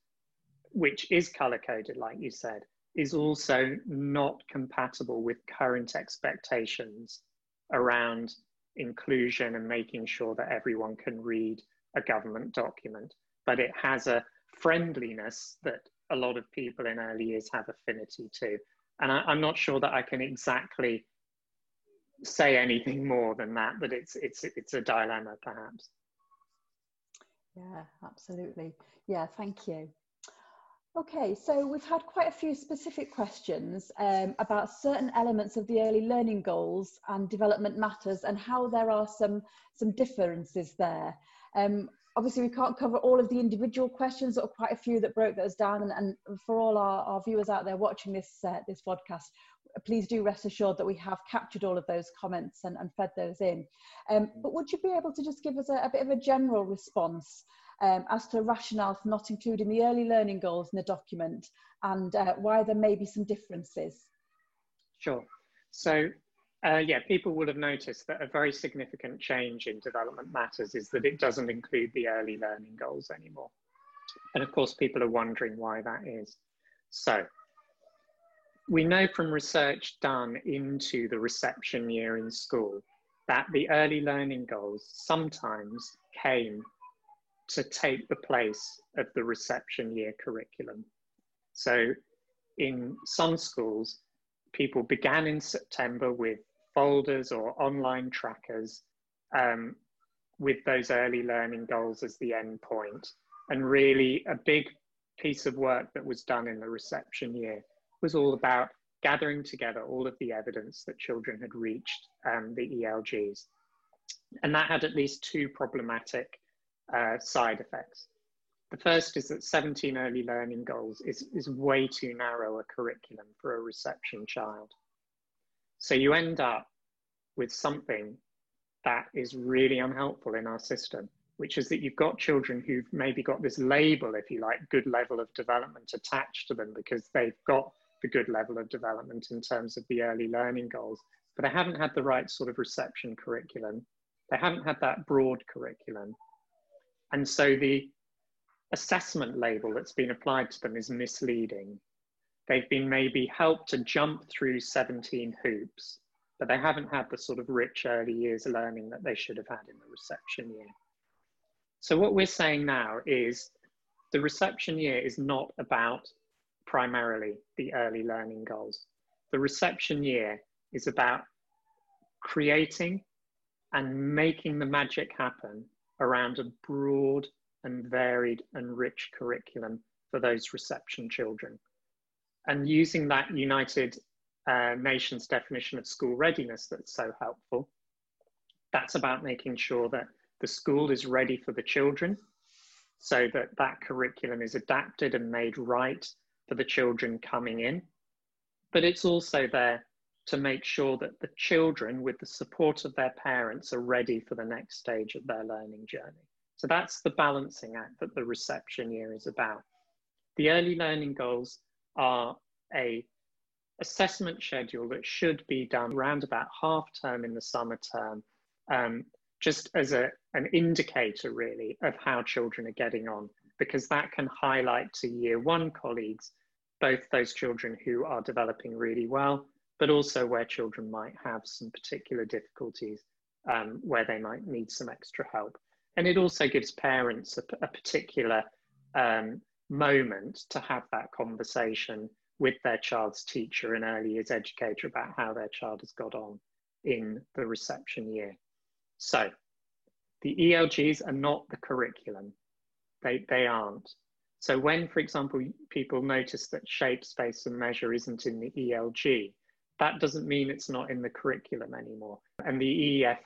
which is color coded, like you said, is also not compatible with current expectations around inclusion and making sure that everyone can read a government document. But it has a friendliness that a lot of people in early years have affinity to. And I, am not sure that I can exactly say anything more than that, but it's, it's, it's a dilemma perhaps. Yeah, absolutely. Yeah, thank you. Okay, so we've had quite a few specific questions um, about certain elements of the early learning goals and development matters and how there are some, some differences there. Um, obviously we can't cover all of the individual questions, there are quite a few that broke those down and, and for all our, our, viewers out there watching this, uh, this podcast, please do rest assured that we have captured all of those comments and, and fed those in. Um, but would you be able to just give us a, a bit of a general response um, as to rationale for not including the early learning goals in the document and uh, why there may be some differences. Sure. So, uh, yeah, people will have noticed that a very significant change in development matters is that it doesn't include the early learning goals anymore. And of course, people are wondering why that is. So, we know from research done into the reception year in school that the early learning goals sometimes came to take the place of the reception year curriculum. So in some schools, people began in September with folders or online trackers um, with those early learning goals as the end point. And really a big piece of work that was done in the reception year was all about gathering together all of the evidence that children had reached um, the ELGs. And that had at least two problematic uh, side effects. The first is that 17 early learning goals is, is way too narrow a curriculum for a reception child. So you end up with something that is really unhelpful in our system, which is that you've got children who've maybe got this label, if you like, good level of development attached to them because they've got the good level of development in terms of the early learning goals, but they haven't had the right sort of reception curriculum. They haven't had that broad curriculum. And so the assessment label that's been applied to them is misleading. They've been maybe helped to jump through 17 hoops, but they haven't had the sort of rich early years learning that they should have had in the reception year. So what we're saying now is the reception year is not about primarily the early learning goals. The reception year is about creating and making the magic happen around a broad and varied and rich curriculum for those reception children. And using that United uh, Nations definition of school readiness that's so helpful, that's about making sure that the school is ready for the children so that that curriculum is adapted and made right for the children coming in. But it's also there to make sure that the children, with the support of their parents, are ready for the next stage of their learning journey. So that's the balancing act that the reception year is about. The early learning goals are a assessment schedule that should be done around about half term in the summer term, um, just as a, an indicator really of how children are getting on, because that can highlight to year one colleagues, both those children who are developing really well but also where children might have some particular difficulties um, where they might need some extra help. And it also gives parents a, a particular um, moment to have that conversation with their child's teacher and early years educator about how their child has got on in the reception year. So the ELGs are not the curriculum. They, they aren't. So when, for example, people notice that shape, space and measure isn't in the ELG, that doesn't mean it's not in the curriculum anymore. And the EEF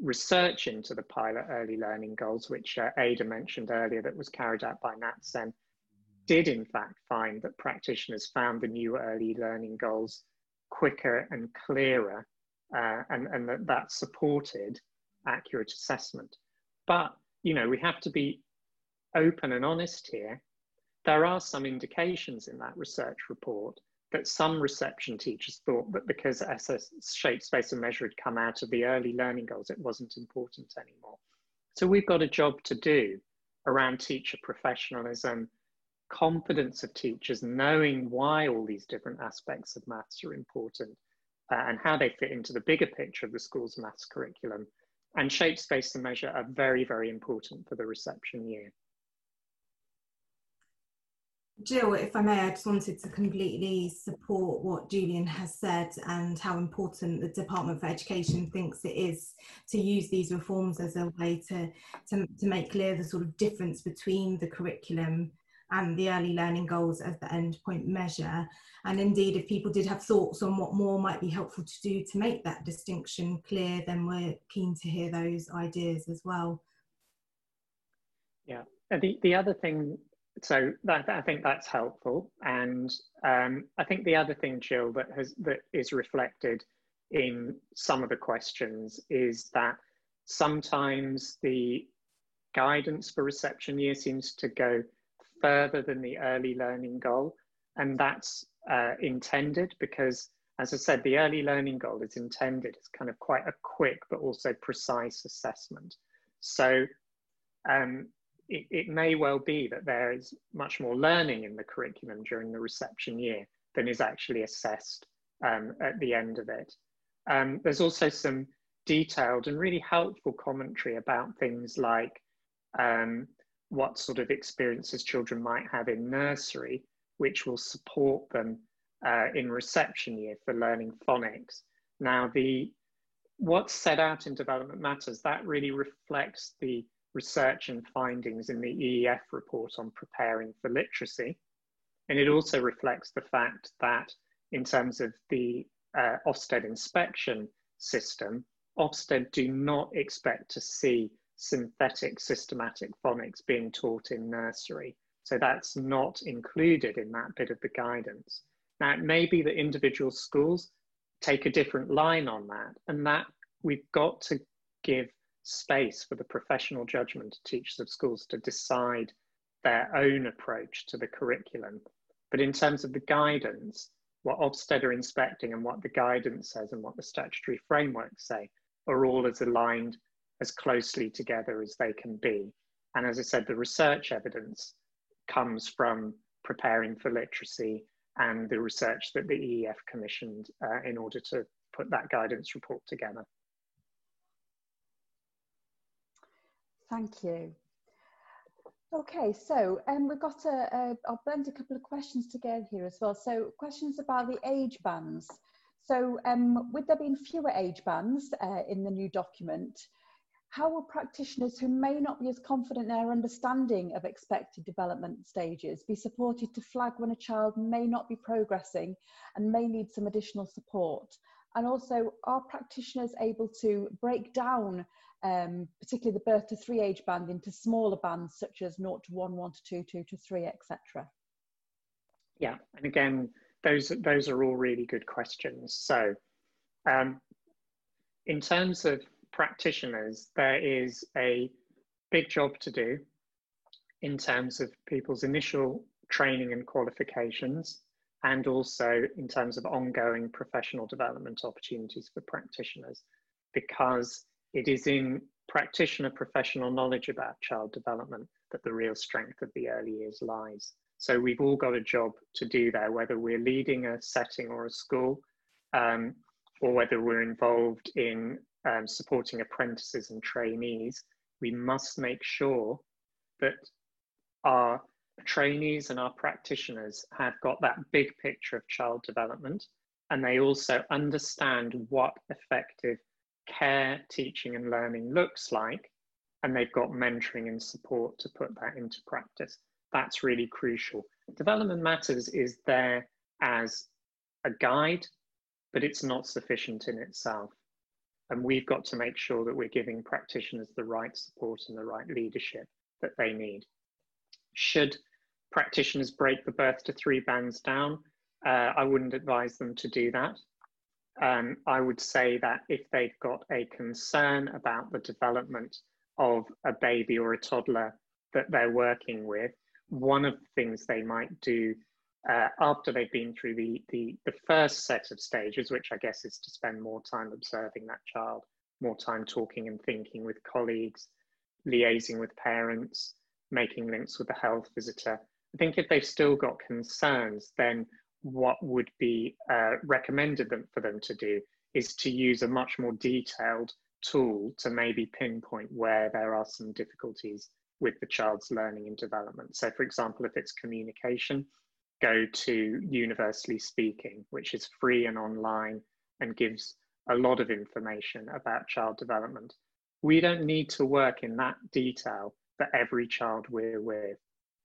research into the pilot early learning goals, which uh, Ada mentioned earlier, that was carried out by NatCen, did in fact find that practitioners found the new early learning goals quicker and clearer, uh, and, and that that supported accurate assessment. But, you know, we have to be open and honest here. There are some indications in that research report that some reception teachers thought that because SS shape, space and measure had come out of the early learning goals, it wasn't important anymore. So we've got a job to do around teacher professionalism, confidence of teachers, knowing why all these different aspects of maths are important uh, and how they fit into the bigger picture of the school's maths curriculum. And shape, space and measure are very, very important for the reception year. Jill, if I may, I just wanted to completely support what Julian has said and how important the Department for Education thinks it is to use these reforms as a way to, to, to make clear the sort of difference between the curriculum and the early learning goals as the endpoint measure. And indeed, if people did have thoughts on what more might be helpful to do to make that distinction clear, then we're keen to hear those ideas as well. Yeah, the, the other thing, so that, I think that's helpful. And um, I think the other thing, Jill, that has that is reflected in some of the questions is that sometimes the guidance for reception year seems to go further than the early learning goal. And that's uh, intended because, as I said, the early learning goal is intended as kind of quite a quick but also precise assessment. So um, it, it may well be that there is much more learning in the curriculum during the reception year than is actually assessed um, at the end of it. Um, there's also some detailed and really helpful commentary about things like um, what sort of experiences children might have in nursery, which will support them uh, in reception year for learning phonics. Now, the what's set out in Development Matters, that really reflects the research and findings in the EEF report on preparing for literacy. And it also reflects the fact that in terms of the uh, Ofsted inspection system, Ofsted do not expect to see synthetic systematic phonics being taught in nursery. So that's not included in that bit of the guidance. Now, it may be that individual schools take a different line on that, and that we've got to give space for the professional judgment of teachers of schools to decide their own approach to the curriculum. But in terms of the guidance, what Ofsted are inspecting and what the guidance says and what the statutory frameworks say are all as aligned as closely together as they can be. And as I said, the research evidence comes from preparing for literacy and the research that the EEF commissioned uh, in order to put that guidance report together. Thank you. Okay, so um, we've got a, a, I'll blend a couple of questions together here as well. So questions about the age bands. So um, with there being fewer age bands uh, in the new document, how will practitioners who may not be as confident in their understanding of expected development stages be supported to flag when a child may not be progressing and may need some additional support? And also, are practitioners able to break down, um, particularly the birth to three age band, into smaller bands such as 0 to 1, 1 to 2, 2 to 3, etc.? Yeah, and again, those, those are all really good questions. So, um, in terms of practitioners, there is a big job to do in terms of people's initial training and qualifications, and also in terms of ongoing professional development opportunities for practitioners, because it is in practitioner professional knowledge about child development that the real strength of the early years lies. So we've all got a job to do there, whether we're leading a setting or a school, um, or whether we're involved in um, supporting apprentices and trainees, we must make sure that our trainees and our practitioners have got that big picture of child development and they also understand what effective care, teaching, and learning looks like, and they've got mentoring and support to put that into practice. That's really crucial. Development Matters is there as a guide, but it's not sufficient in itself. And we've got to make sure that we're giving practitioners the right support and the right leadership that they need. Should practitioners break the birth to three bands down, uh, I wouldn't advise them to do that. Um, I would say that if they've got a concern about the development of a baby or a toddler that they're working with, one of the things they might do uh, after they've been through the, the, the first set of stages, which I guess is to spend more time observing that child, more time talking and thinking with colleagues, liaising with parents, making links with the health visitor. I think if they've still got concerns, then what would be uh, recommended them, for them to do is to use a much more detailed tool to maybe pinpoint where there are some difficulties with the child's learning and development. So, for example, if it's communication, go to Universally Speaking, which is free and online and gives a lot of information about child development. We don't need to work in that detail for every child we're with.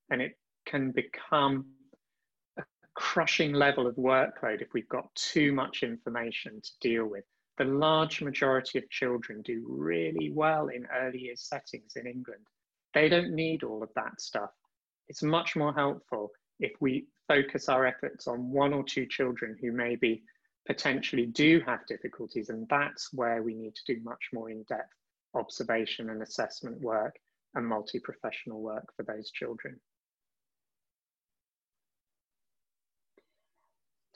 And it can become a crushing level of workload if we've got too much information to deal with. The large majority of children do really well in early years settings in England. They don't need all of that stuff. It's much more helpful if we focus our efforts on one or two children who maybe potentially do have difficulties, and that's where we need to do much more in-depth observation and assessment work and multi-professional work for those children.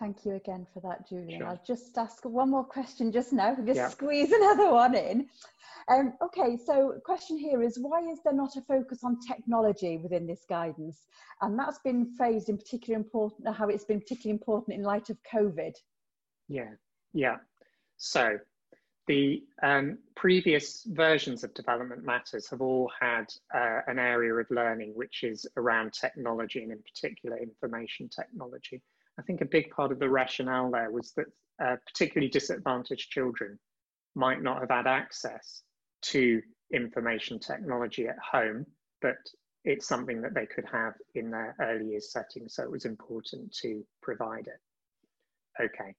Thank you again for that, Julian. Sure. I'll just ask one more question just now, just yeah. squeeze another one in. Um, okay, so question here is why is there not a focus on technology within this guidance? And that's been phrased in particular important, how it's been particularly important in light of COVID. Yeah, yeah. So the um, previous versions of Development Matters have all had uh, an area of learning which is around technology and in particular information technology. I think a big part of the rationale there was that uh, particularly disadvantaged children might not have had access to information technology at home, but it's something that they could have in their early years setting, so it was important to provide it. Okay,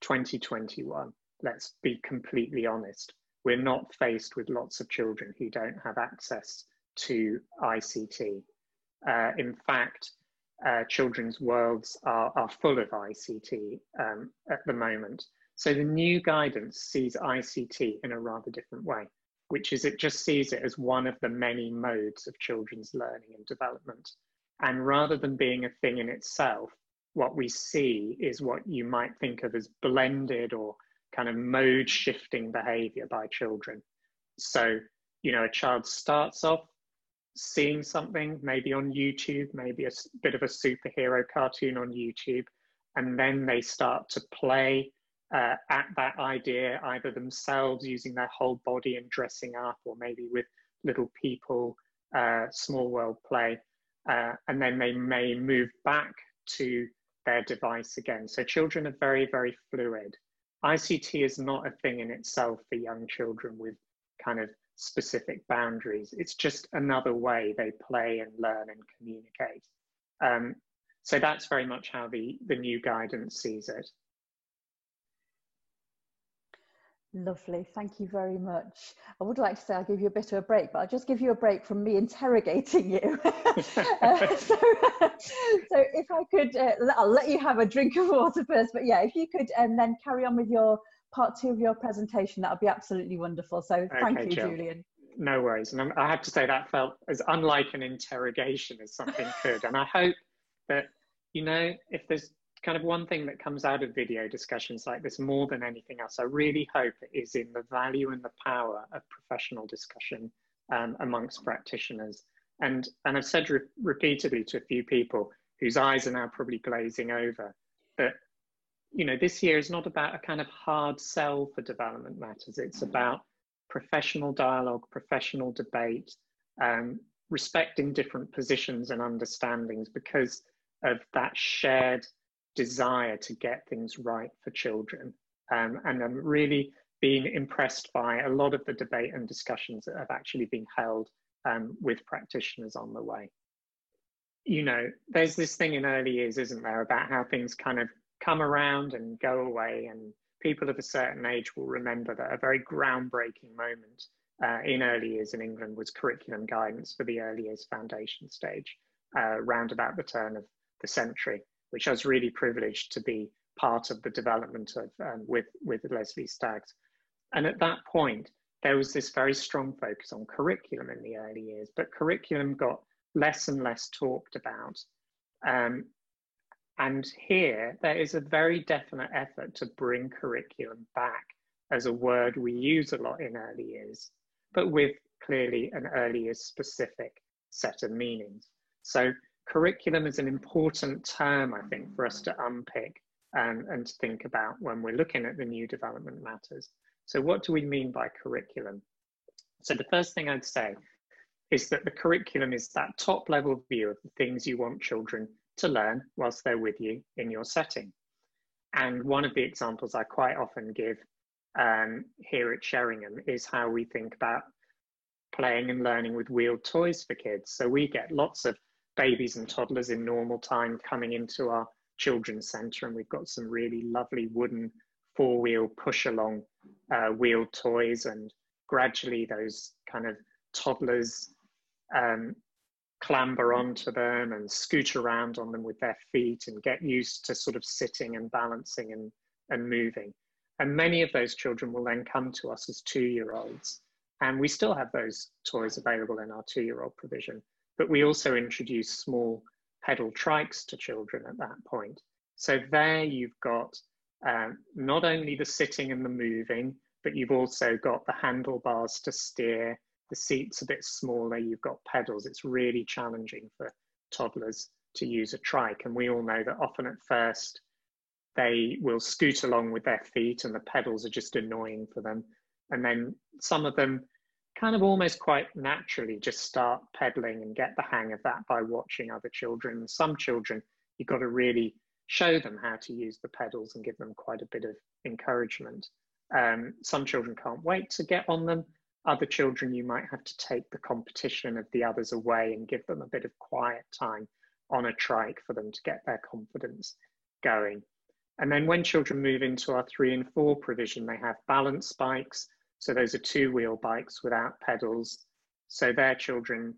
2021, let's be completely honest. We're not faced with lots of children who don't have access to ICT. Uh, in fact, uh, children's worlds are, are full of ICT um, at the moment. So the new guidance sees ICT in a rather different way which is it just sees it as one of the many modes of children's learning and development. And rather than being a thing in itself, what we see is what you might think of as blended or kind of mode shifting behavior by children. So, you know, a child starts off seeing something, maybe on YouTube, maybe a bit of a superhero cartoon on YouTube, and then they start to play uh, at that idea, either themselves using their whole body and dressing up, or maybe with little people, uh, small world play. Uh, and then they may move back to their device again. So children are very, very fluid. ICT is not a thing in itself for young children with kind of specific boundaries. It's just another way they play and learn and communicate. Um, so that's very much how the, the new guidance sees it. Lovely, thank you very much. I would like to say I'll give you a bit of a break, but I'll just give you a break from me interrogating you. uh, so, so, if I could, uh, I'll let you have a drink of water first, but yeah, if you could and um, then carry on with your part two of your presentation, that would be absolutely wonderful. So thank okay, you, Jill. Julian. No worries. And I have to say that felt as unlike an interrogation as something could. And I hope that, you know, if there's kind of one thing that comes out of video discussions like this more than anything else, I really hope it is in the value and the power of professional discussion um, amongst practitioners. And, and I've said re repeatedly to a few people whose eyes are now probably glazing over that, you know, this year is not about a kind of hard sell for development matters. It's about professional dialogue, professional debate, um, respecting different positions and understandings because of that shared desire to get things right for children. Um, and I'm really being impressed by a lot of the debate and discussions that have actually been held um, with practitioners on the way. You know, there's this thing in early years, isn't there, about how things kind of come around and go away, and people of a certain age will remember that a very groundbreaking moment uh, in early years in England was curriculum guidance for the early years foundation stage, uh, round about the turn of the century which I was really privileged to be part of the development of um, with, with Lesley Staggs. And at that point, there was this very strong focus on curriculum in the early years, but curriculum got less and less talked about. Um, and here, there is a very definite effort to bring curriculum back as a word we use a lot in early years, but with clearly an earlier specific set of meanings. So curriculum is an important term, I think, for us to unpick and, and to think about when we're looking at the new development matters. So what do we mean by curriculum? So the first thing I'd say is that the curriculum is that top level view of the things you want children to learn whilst they're with you in your setting. And one of the examples I quite often give um, here at Sheringham is how we think about playing and learning with wheeled toys for kids. So we get lots of babies and toddlers in normal time coming into our children's centre, and we've got some really lovely wooden four wheel push along uh, wheeled toys, and gradually those kind of toddlers um, clamber onto them and scoot around on them with their feet and get used to sort of sitting and balancing and, and moving. And many of those children will then come to us as two year olds. And we still have those toys available in our two year old provision. But we also introduce small pedal trikes to children at that point. So there you've got um, not only the sitting and the moving, but you've also got the handlebars to steer the seat's a bit smaller, you've got pedals, it's really challenging for toddlers to use a trike. And we all know that often at first they will scoot along with their feet and the pedals are just annoying for them. And then some of them kind of almost quite naturally just start pedaling and get the hang of that by watching other children. Some children, you've got to really show them how to use the pedals and give them quite a bit of encouragement. Um, some children can't wait to get on them other children, you might have to take the competition of the others away and give them a bit of quiet time on a trike for them to get their confidence going. And then when children move into our three and four provision, they have balance bikes. So those are two wheel bikes without pedals. So their children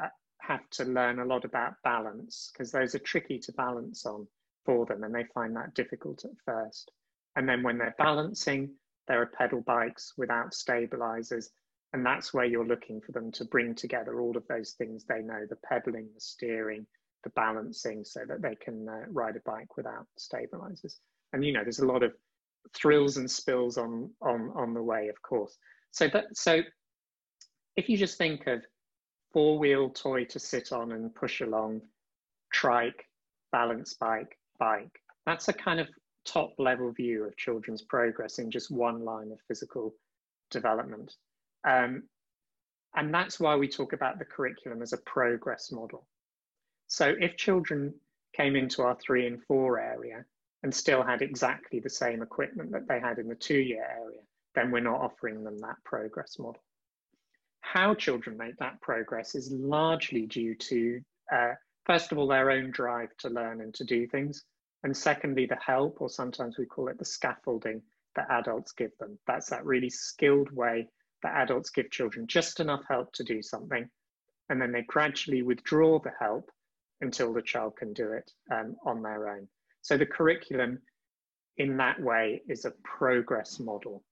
uh, have to learn a lot about balance because those are tricky to balance on for them and they find that difficult at first. And then when they're balancing, there are pedal bikes without stabilizers. And that's where you're looking for them to bring together all of those things they know the pedaling, the steering, the balancing, so that they can uh, ride a bike without stabilizers. And you know, there's a lot of thrills and spills on on on the way, of course. So that so if you just think of four-wheel toy to sit on and push along, trike, balance bike, bike, that's a kind of top level view of children's progress in just one line of physical development. Um, and that's why we talk about the curriculum as a progress model. So if children came into our three and four area and still had exactly the same equipment that they had in the two year area, then we're not offering them that progress model. How children make that progress is largely due to, uh, first of all, their own drive to learn and to do things, and secondly, the help, or sometimes we call it the scaffolding that adults give them. That's that really skilled way that adults give children just enough help to do something. And then they gradually withdraw the help until the child can do it um, on their own. So the curriculum in that way is a progress model.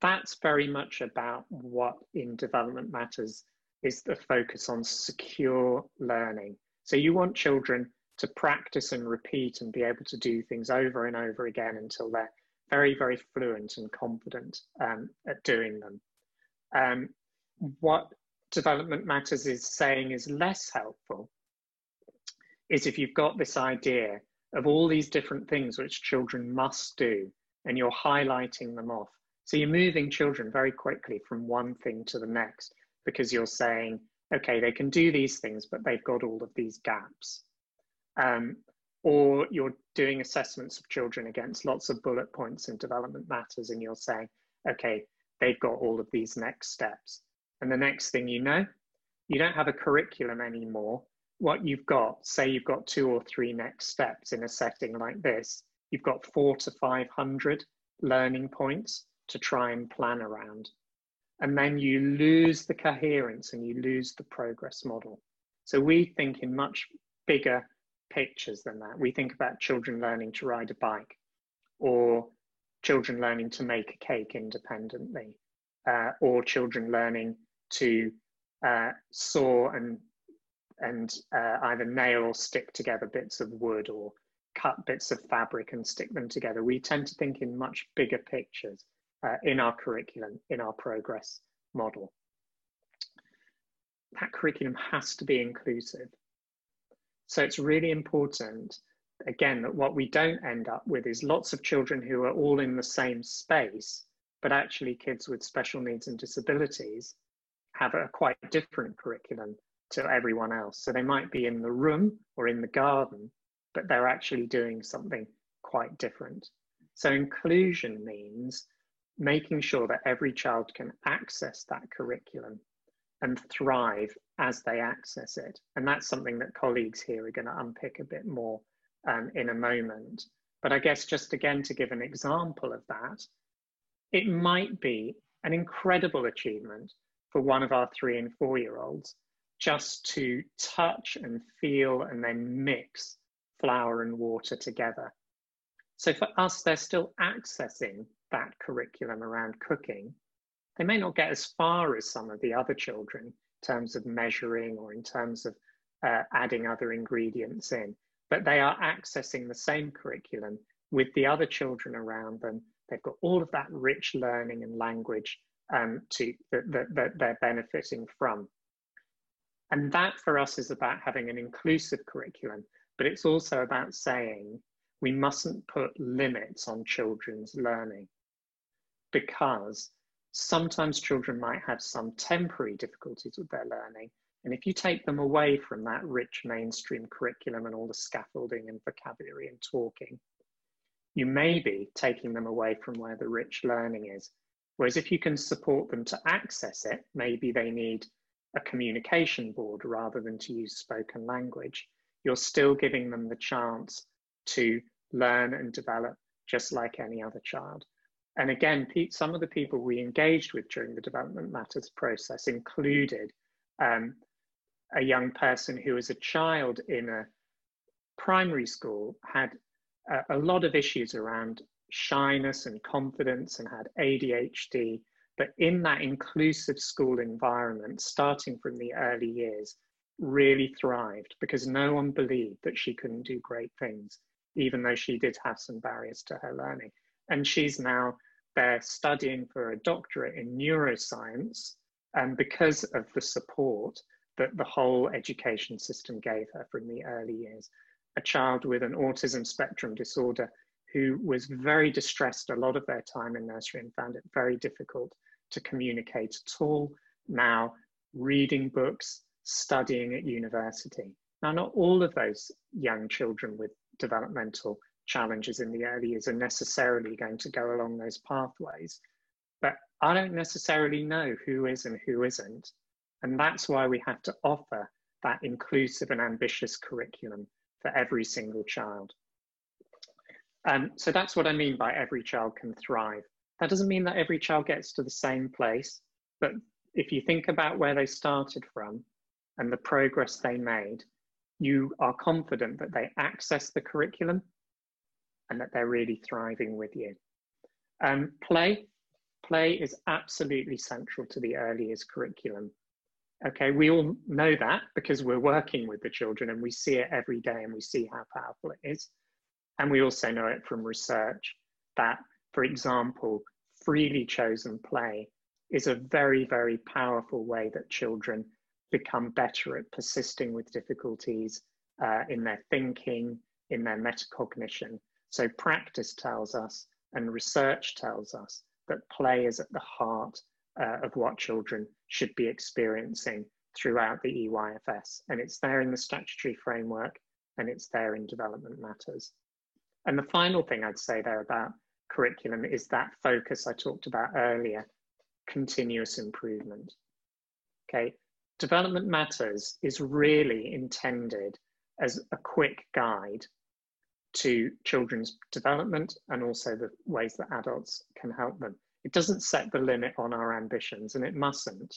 That's very much about what in development matters is the focus on secure learning. So you want children to practice and repeat and be able to do things over and over again until they're very, very fluent and confident um, at doing them. Um, what development matters is saying is less helpful is if you've got this idea of all these different things which children must do and you're highlighting them off. So you're moving children very quickly from one thing to the next because you're saying, okay, they can do these things, but they've got all of these gaps. Um, or you're doing assessments of children against lots of bullet points in development matters and you're saying, okay, they've got all of these next steps. And the next thing you know, you don't have a curriculum anymore. What you've got, say you've got two or three next steps in a setting like this, you've got four to 500 learning points to try and plan around. And then you lose the coherence and you lose the progress model. So we think in much bigger pictures than that. We think about children learning to ride a bike or children learning to make a cake independently uh, or children learning to uh, saw and and uh, either nail or stick together bits of wood or cut bits of fabric and stick them together. We tend to think in much bigger pictures uh, in our curriculum, in our progress model. That curriculum has to be inclusive. So it's really important, again, that what we don't end up with is lots of children who are all in the same space, but actually kids with special needs and disabilities have a quite different curriculum to everyone else. So they might be in the room or in the garden, but they're actually doing something quite different. So inclusion means making sure that every child can access that curriculum and thrive as they access it. And that's something that colleagues here are going to unpick a bit more um, in a moment. But I guess just again to give an example of that, it might be an incredible achievement for one of our three and four year olds just to touch and feel and then mix flour and water together. So for us, they're still accessing that curriculum around cooking. They may not get as far as some of the other children terms of measuring or in terms of uh, adding other ingredients in, but they are accessing the same curriculum with the other children around them. They've got all of that rich learning and language um, to, that, that, that they're benefiting from. And that for us is about having an inclusive curriculum, but it's also about saying we mustn't put limits on children's learning because sometimes children might have some temporary difficulties with their learning and if you take them away from that rich mainstream curriculum and all the scaffolding and vocabulary and talking, you may be taking them away from where the rich learning is. Whereas if you can support them to access it, maybe they need a communication board rather than to use spoken language, you're still giving them the chance to learn and develop just like any other child. And again, some of the people we engaged with during the Development Matters process included um, a young person who was a child in a primary school had a, a lot of issues around shyness and confidence and had ADHD. But in that inclusive school environment, starting from the early years, really thrived because no one believed that she couldn't do great things, even though she did have some barriers to her learning. And she's now there studying for a doctorate in neuroscience. And because of the support that the whole education system gave her from the early years. A child with an autism spectrum disorder who was very distressed a lot of their time in nursery and found it very difficult to communicate at all. Now, reading books, studying at university. Now, not all of those young children with developmental challenges in the early years are necessarily going to go along those pathways, but I don't necessarily know who is and who isn't. And that's why we have to offer that inclusive and ambitious curriculum for every single child. Um, so that's what I mean by every child can thrive. That doesn't mean that every child gets to the same place, but if you think about where they started from and the progress they made, you are confident that they access the curriculum and that they're really thriving with you. Um, play, play is absolutely central to the early years curriculum. Okay, we all know that because we're working with the children and we see it every day and we see how powerful it is. And we also know it from research that, for example, freely chosen play is a very, very powerful way that children become better at persisting with difficulties uh, in their thinking, in their metacognition. So practice tells us and research tells us that play is at the heart uh, of what children should be experiencing throughout the EYFS. And it's there in the statutory framework and it's there in development matters. And the final thing I'd say there about curriculum is that focus I talked about earlier, continuous improvement. Okay, development matters is really intended as a quick guide to children's development and also the ways that adults can help them. It doesn't set the limit on our ambitions, and it mustn't.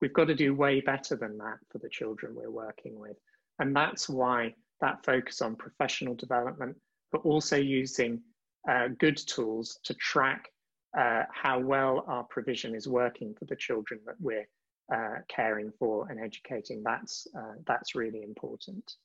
We've got to do way better than that for the children we're working with. And that's why that focus on professional development, but also using uh, good tools to track uh, how well our provision is working for the children that we're uh, caring for and educating. That's, uh, that's really important.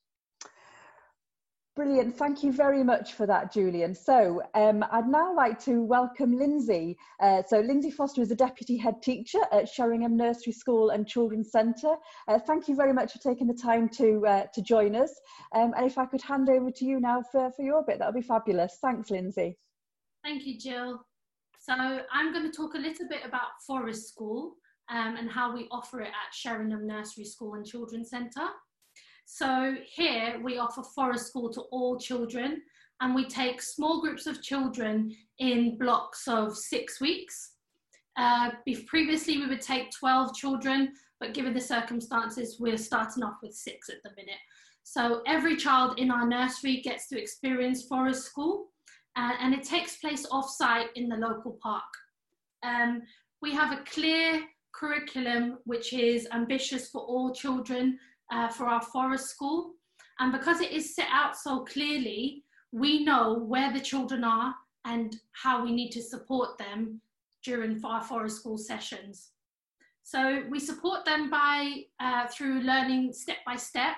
Brilliant. Thank you very much for that, Julian. So um, I'd now like to welcome Lindsay. Uh, so Lindsay Foster is a Deputy Head Teacher at Sheringham Nursery School and Children's Centre. Uh, thank you very much for taking the time to, uh, to join us. Um, and if I could hand over to you now for, for your bit, that would be fabulous. Thanks, Lindsay. Thank you, Jill. So I'm going to talk a little bit about Forest School um, and how we offer it at Sheringham Nursery School and Children's Centre. So here we offer Forest School to all children and we take small groups of children in blocks of six weeks. Uh, previously we would take 12 children, but given the circumstances, we're starting off with six at the minute. So every child in our nursery gets to experience forest school, uh, and it takes place off-site in the local park. Um, we have a clear curriculum which is ambitious for all children uh, for our forest school. And because it is set out so clearly, we know where the children are and how we need to support them during our forest school sessions. So we support them by uh, through learning step by step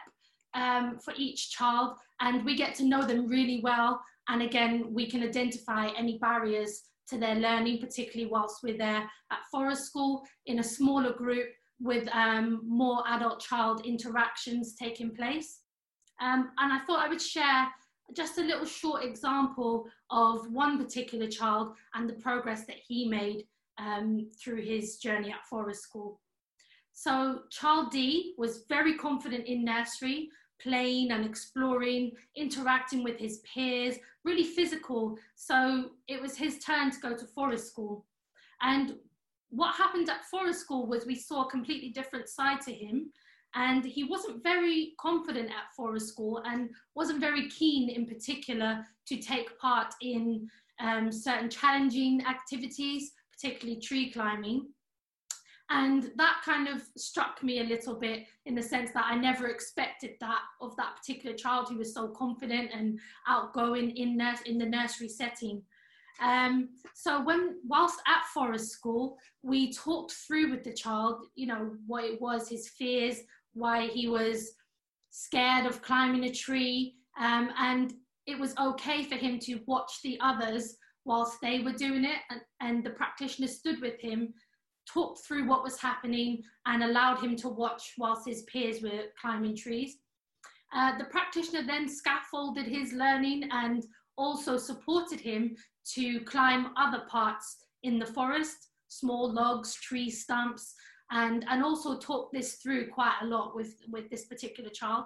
um, for each child, and we get to know them really well. And again, we can identify any barriers to their learning, particularly whilst we're there at forest school in a smaller group with um, more adult child interactions taking place. Um, and I thought I would share just a little short example of one particular child and the progress that he made um, through his journey at Forest School. So child D was very confident in nursery, playing and exploring, interacting with his peers, really physical. So it was his turn to go to Forest School. And what happened at Forest School was we saw a completely different side to him and he wasn't very confident at forest school and wasn't very keen in particular to take part in um, certain challenging activities particularly tree climbing and that kind of struck me a little bit in the sense that I never expected that of that particular child who was so confident and outgoing in, nurse, in the nursery setting. Um, so when whilst at forest school, we talked through with the child, you know, what it was, his fears, why he was scared of climbing a tree. Um, and it was okay for him to watch the others whilst they were doing it. And, and the practitioner stood with him, talked through what was happening, and allowed him to watch whilst his peers were climbing trees. Uh, the practitioner then scaffolded his learning and also supported him to climb other parts in the forest, small logs, tree stumps, and, and also talked this through quite a lot with, with this particular child.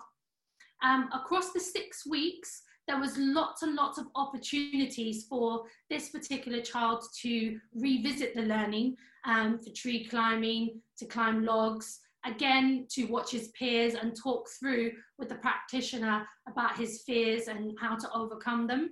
Um, across the six weeks, there was lots and lots of opportunities for this particular child to revisit the learning um, for tree climbing, to climb logs, again to watch his peers and talk through with the practitioner about his fears and how to overcome them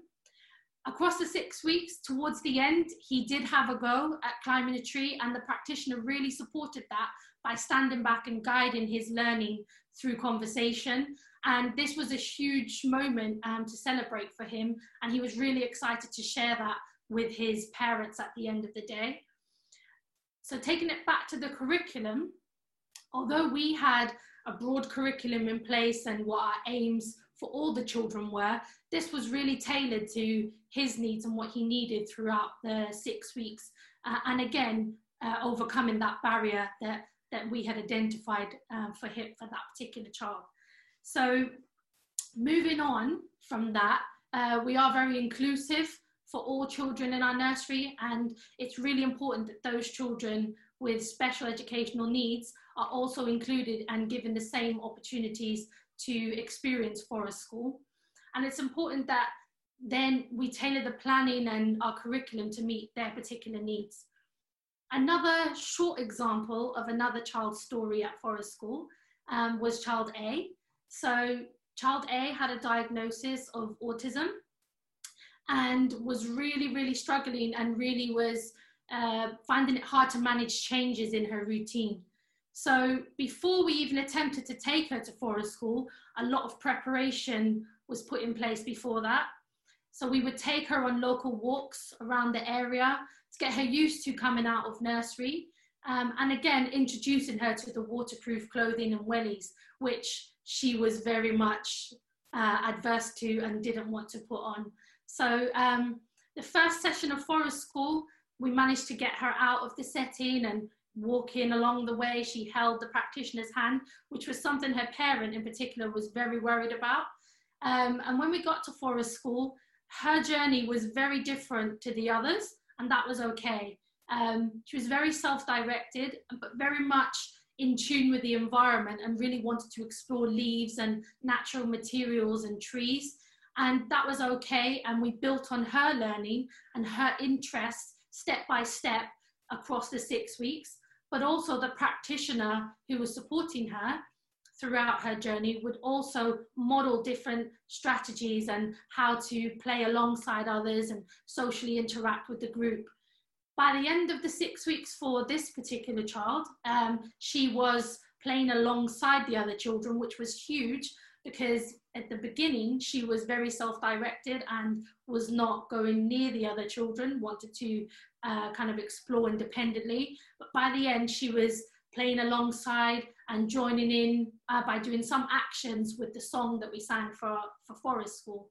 across the six weeks, towards the end, he did have a go at climbing a tree, and the practitioner really supported that by standing back and guiding his learning through conversation. And this was a huge moment um, to celebrate for him, and he was really excited to share that with his parents at the end of the day. So, taking it back to the curriculum, although we had a broad curriculum in place and what our aims for all the children were. This was really tailored to his needs and what he needed throughout the six weeks. Uh, and again, uh, overcoming that barrier that, that we had identified uh, for him, for that particular child. So moving on from that, uh, we are very inclusive for all children in our nursery and it's really important that those children with special educational needs are also included and given the same opportunities to experience forest school. And it's important that then we tailor the planning and our curriculum to meet their particular needs. Another short example of another child's story at Forest School um, was child A. So child A had a diagnosis of autism and was really, really struggling and really was uh, finding it hard to manage changes in her routine. So before we even attempted to take her to forest school, a lot of preparation was put in place before that. So we would take her on local walks around the area to get her used to coming out of nursery. Um, and again, introducing her to the waterproof clothing and wellies, which she was very much uh, adverse to and didn't want to put on. So um, the first session of forest school, we managed to get her out of the setting and walking along the way, she held the practitioner's hand, which was something her parent in particular was very worried about. Um, and when we got to Forest School, her journey was very different to the others, and that was okay. Um, she was very self directed, but very much in tune with the environment and really wanted to explore leaves and natural materials and trees. And that was okay. And we built on her learning and her interests step by step across the six weeks. But also the practitioner who was supporting her throughout her journey would also model different strategies and how to play alongside others and socially interact with the group. By the end of the six weeks for this particular child, um, she was playing alongside the other children, which was huge because at the beginning she was very self-directed and was not going near the other children wanted to uh, kind of explore independently. But by the end she was playing alongside and joining in uh, by doing some actions with the song that we sang for, for forest school.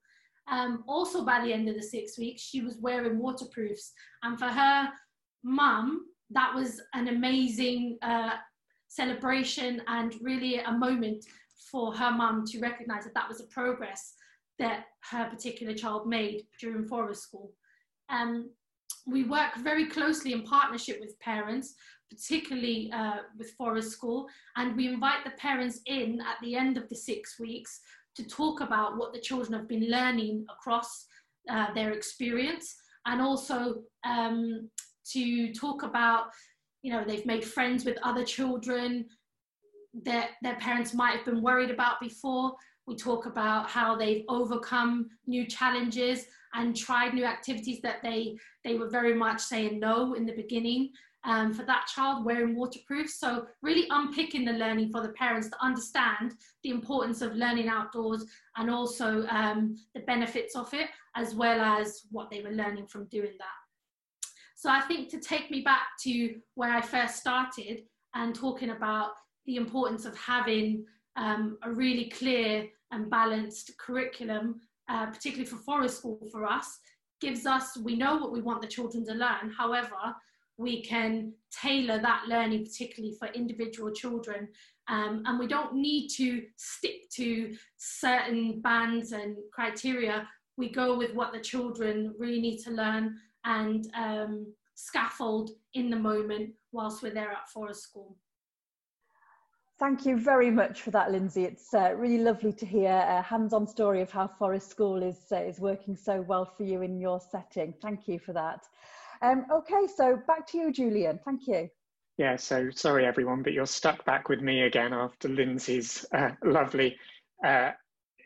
Um, also by the end of the six weeks she was wearing waterproofs. And for her mum that was an amazing uh, celebration and really a moment for her mum to recognize that that was a progress that her particular child made during forest school. Um, we work very closely in partnership with parents, particularly uh, with forest school, and we invite the parents in at the end of the six weeks to talk about what the children have been learning across uh, their experience and also um, to talk about you know they've made friends with other children that their parents might have been worried about before. We talk about how they've overcome new challenges and tried new activities that they, they were very much saying no in the beginning. Um, for that child wearing waterproof. So really unpicking the learning for the parents to understand the importance of learning outdoors and also um, the benefits of it, as well as what they were learning from doing that. So I think to take me back to where I first started and talking about the importance of having um, a really clear and balanced curriculum, uh, particularly for forest school for us, gives us, we know what we want the children to learn. However, we can tailor that learning particularly for individual children. Um, and we don't need to stick to certain bands and criteria. We go with what the children really need to learn and um, scaffold in the moment whilst we're there at forest school. Thank you very much for that, Lindsay. It's uh, really lovely to hear a hands-on story of how Forest School is, uh, is working so well for you in your setting. Thank you for that. Um, okay, so back to you, Julian. Thank you. Yeah, so sorry everyone, but you're stuck back with me again after Lindsay's uh, lovely uh,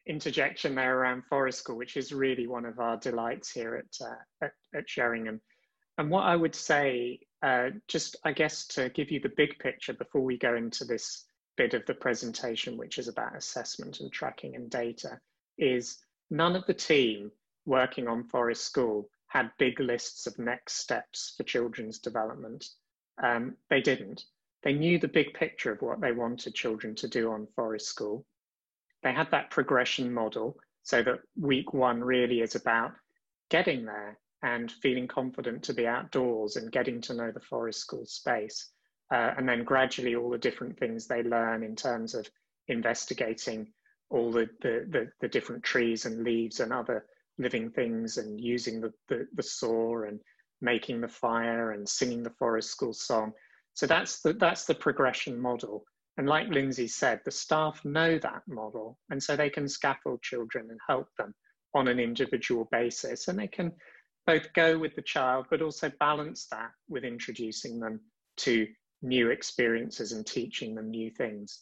interjection there around Forest School, which is really one of our delights here at, uh, at, at Sheringham. And what I would say, uh, just I guess to give you the big picture before we go into this bit of the presentation, which is about assessment and tracking and data, is none of the team working on Forest School had big lists of next steps for children's development. Um, they didn't. They knew the big picture of what they wanted children to do on Forest School. They had that progression model so that week one really is about getting there and feeling confident to be outdoors and getting to know the Forest School space uh, and then gradually all the different things they learn in terms of investigating all the, the, the, the different trees and leaves and other living things and using the, the, the saw and making the fire and singing the forest school song. So that's the, that's the progression model. And like Lindsay said, the staff know that model. And so they can scaffold children and help them on an individual basis. And they can both go with the child, but also balance that with introducing them to new experiences and teaching them new things.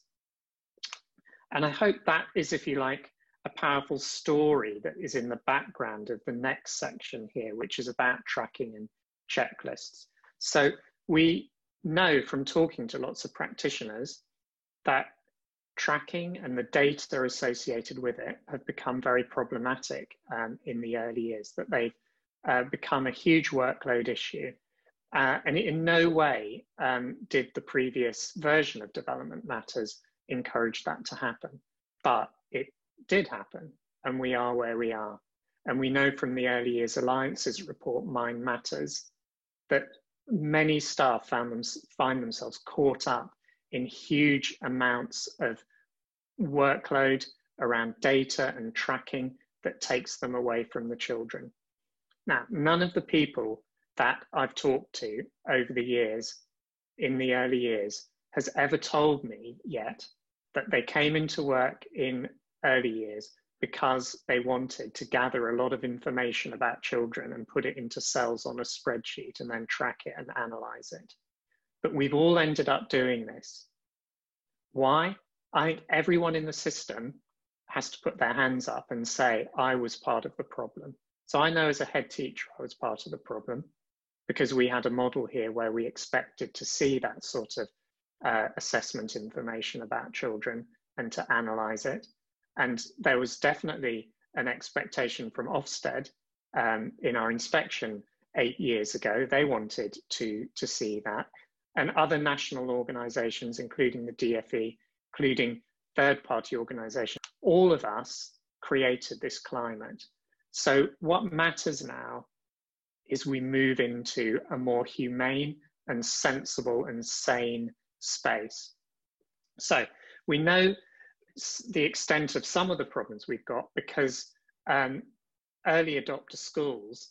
And I hope that is, if you like, a powerful story that is in the background of the next section here, which is about tracking and checklists. So we know from talking to lots of practitioners that tracking and the data associated with it have become very problematic um, in the early years, that they've uh, become a huge workload issue uh, and in no way um, did the previous version of Development Matters encourage that to happen. But it did happen, and we are where we are. And we know from the Early Years Alliance's report, Mind Matters, that many staff them, find themselves caught up in huge amounts of workload around data and tracking that takes them away from the children. Now, none of the people that I've talked to over the years, in the early years, has ever told me yet that they came into work in early years because they wanted to gather a lot of information about children and put it into cells on a spreadsheet and then track it and analyze it. But we've all ended up doing this. Why? I think everyone in the system has to put their hands up and say, I was part of the problem. So I know as a head teacher, I was part of the problem because we had a model here where we expected to see that sort of uh, assessment information about children and to analyze it. And there was definitely an expectation from Ofsted um, in our inspection eight years ago. They wanted to, to see that. And other national organizations, including the DFE, including third party organizations, all of us created this climate. So, what matters now is we move into a more humane and sensible and sane space. So, we know the extent of some of the problems we've got because um, early adopter schools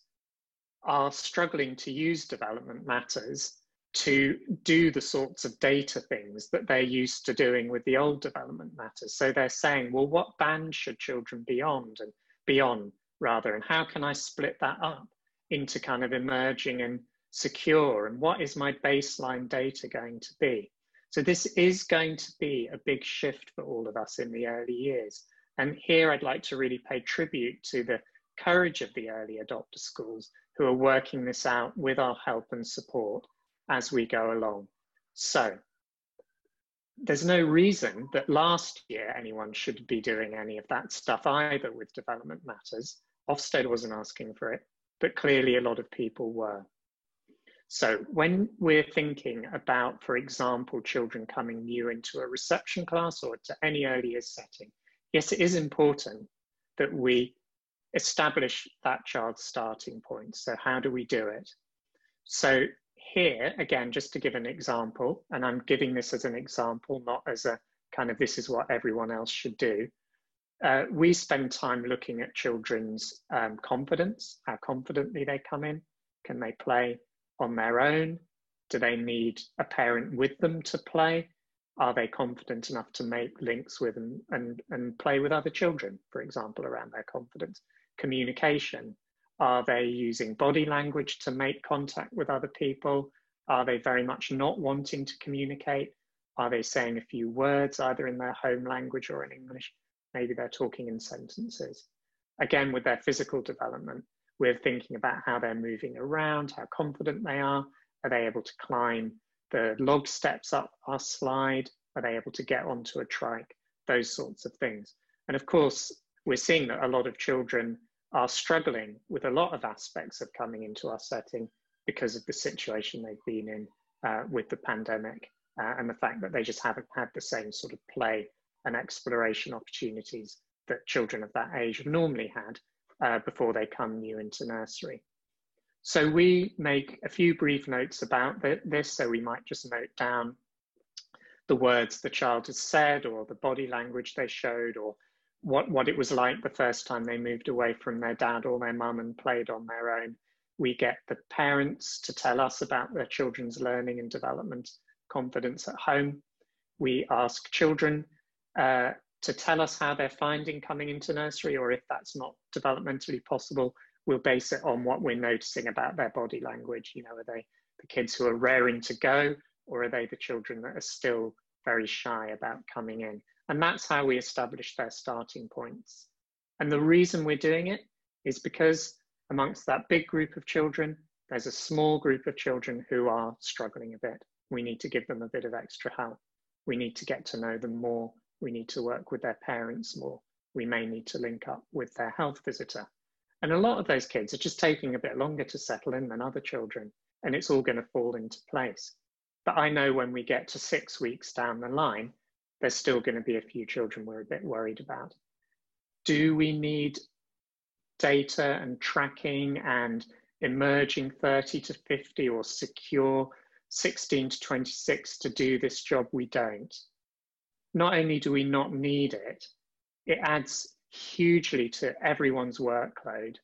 are struggling to use development matters to do the sorts of data things that they're used to doing with the old development matters. So they're saying, well, what band should children be on and beyond rather, and how can I split that up into kind of emerging and secure, and what is my baseline data going to be? So this is going to be a big shift for all of us in the early years. And here I'd like to really pay tribute to the courage of the early adopter schools who are working this out with our help and support as we go along. So there's no reason that last year anyone should be doing any of that stuff either with development matters. Ofsted wasn't asking for it, but clearly a lot of people were. So when we're thinking about, for example, children coming new into a reception class or to any earlier setting, yes, it is important that we establish that child's starting point. So how do we do it? So here, again, just to give an example, and I'm giving this as an example, not as a kind of this is what everyone else should do. Uh, we spend time looking at children's um, confidence, how confidently they come in. Can they play on their own? Do they need a parent with them to play? Are they confident enough to make links with and, and, and play with other children, for example, around their confidence? Communication. Are they using body language to make contact with other people? Are they very much not wanting to communicate? Are they saying a few words either in their home language or in English? Maybe they're talking in sentences. Again, with their physical development, we're thinking about how they're moving around, how confident they are. Are they able to climb the log steps up our slide? Are they able to get onto a trike? Those sorts of things. And of course, we're seeing that a lot of children are struggling with a lot of aspects of coming into our setting because of the situation they've been in uh, with the pandemic uh, and the fact that they just haven't had the same sort of play and exploration opportunities that children of that age normally had uh, before they come new into nursery. So we make a few brief notes about this. So we might just note down the words the child has said or the body language they showed or what, what it was like the first time they moved away from their dad or their mum and played on their own. We get the parents to tell us about their children's learning and development confidence at home. We ask children uh, to tell us how they're finding coming into nursery, or if that's not developmentally possible, we'll base it on what we're noticing about their body language. You know, are they the kids who are raring to go, or are they the children that are still very shy about coming in? And that's how we establish their starting points. And the reason we're doing it is because amongst that big group of children, there's a small group of children who are struggling a bit. We need to give them a bit of extra help. We need to get to know them more we need to work with their parents more. We may need to link up with their health visitor. And a lot of those kids are just taking a bit longer to settle in than other children, and it's all going to fall into place. But I know when we get to six weeks down the line, there's still going to be a few children we're a bit worried about. Do we need data and tracking and emerging 30 to 50 or secure 16 to 26 to do this job? We don't not only do we not need it, it adds hugely to everyone's workload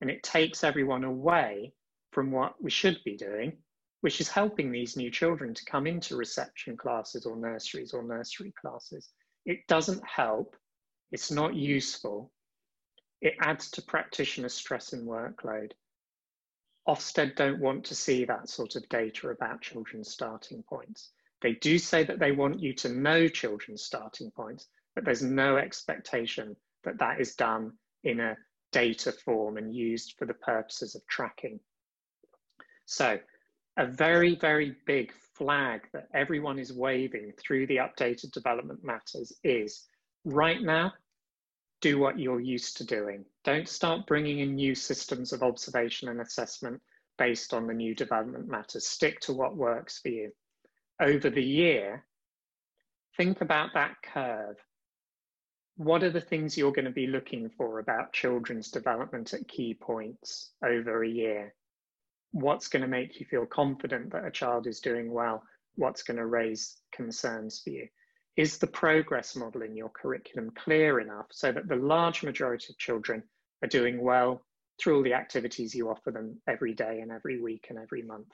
and it takes everyone away from what we should be doing, which is helping these new children to come into reception classes or nurseries or nursery classes. It doesn't help, it's not useful, it adds to practitioner stress and workload. Ofsted don't want to see that sort of data about children's starting points. They do say that they want you to know children's starting points, but there's no expectation that that is done in a data form and used for the purposes of tracking. So a very, very big flag that everyone is waving through the updated development matters is right now, do what you're used to doing. Don't start bringing in new systems of observation and assessment based on the new development matters. Stick to what works for you. Over the year, think about that curve. What are the things you're going to be looking for about children's development at key points over a year? what's going to make you feel confident that a child is doing well, what's going to raise concerns for you. Is the progress model in your curriculum clear enough so that the large majority of children are doing well through all the activities you offer them every day and every week and every month?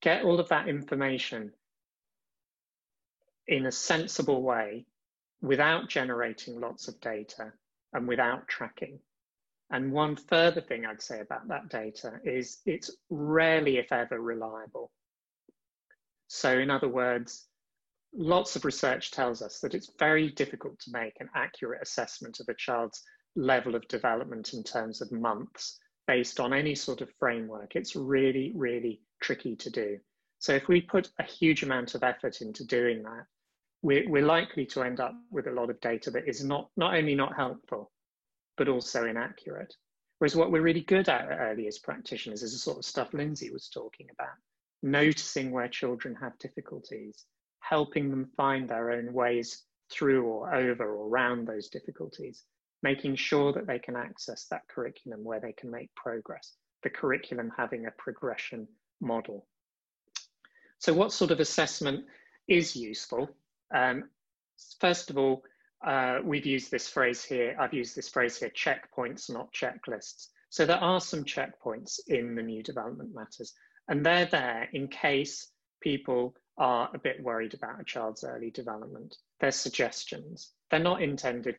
Get all of that information in a sensible way without generating lots of data and without tracking. And one further thing I'd say about that data is it's rarely, if ever, reliable. So, in other words, lots of research tells us that it's very difficult to make an accurate assessment of a child's level of development in terms of months based on any sort of framework. It's really, really tricky to do. So, if we put a huge amount of effort into doing that, we're, we're likely to end up with a lot of data that is not, not only not helpful, but also inaccurate. Whereas what we're really good at early as practitioners is the sort of stuff Lindsay was talking about, noticing where children have difficulties, helping them find their own ways through or over or around those difficulties, making sure that they can access that curriculum where they can make progress, the curriculum having a progression model. So what sort of assessment is useful? Um, first of all, uh, we've used this phrase here, I've used this phrase here, checkpoints, not checklists. So there are some checkpoints in the new development matters, and they're there in case people are a bit worried about a child's early development. They're suggestions. They're not intended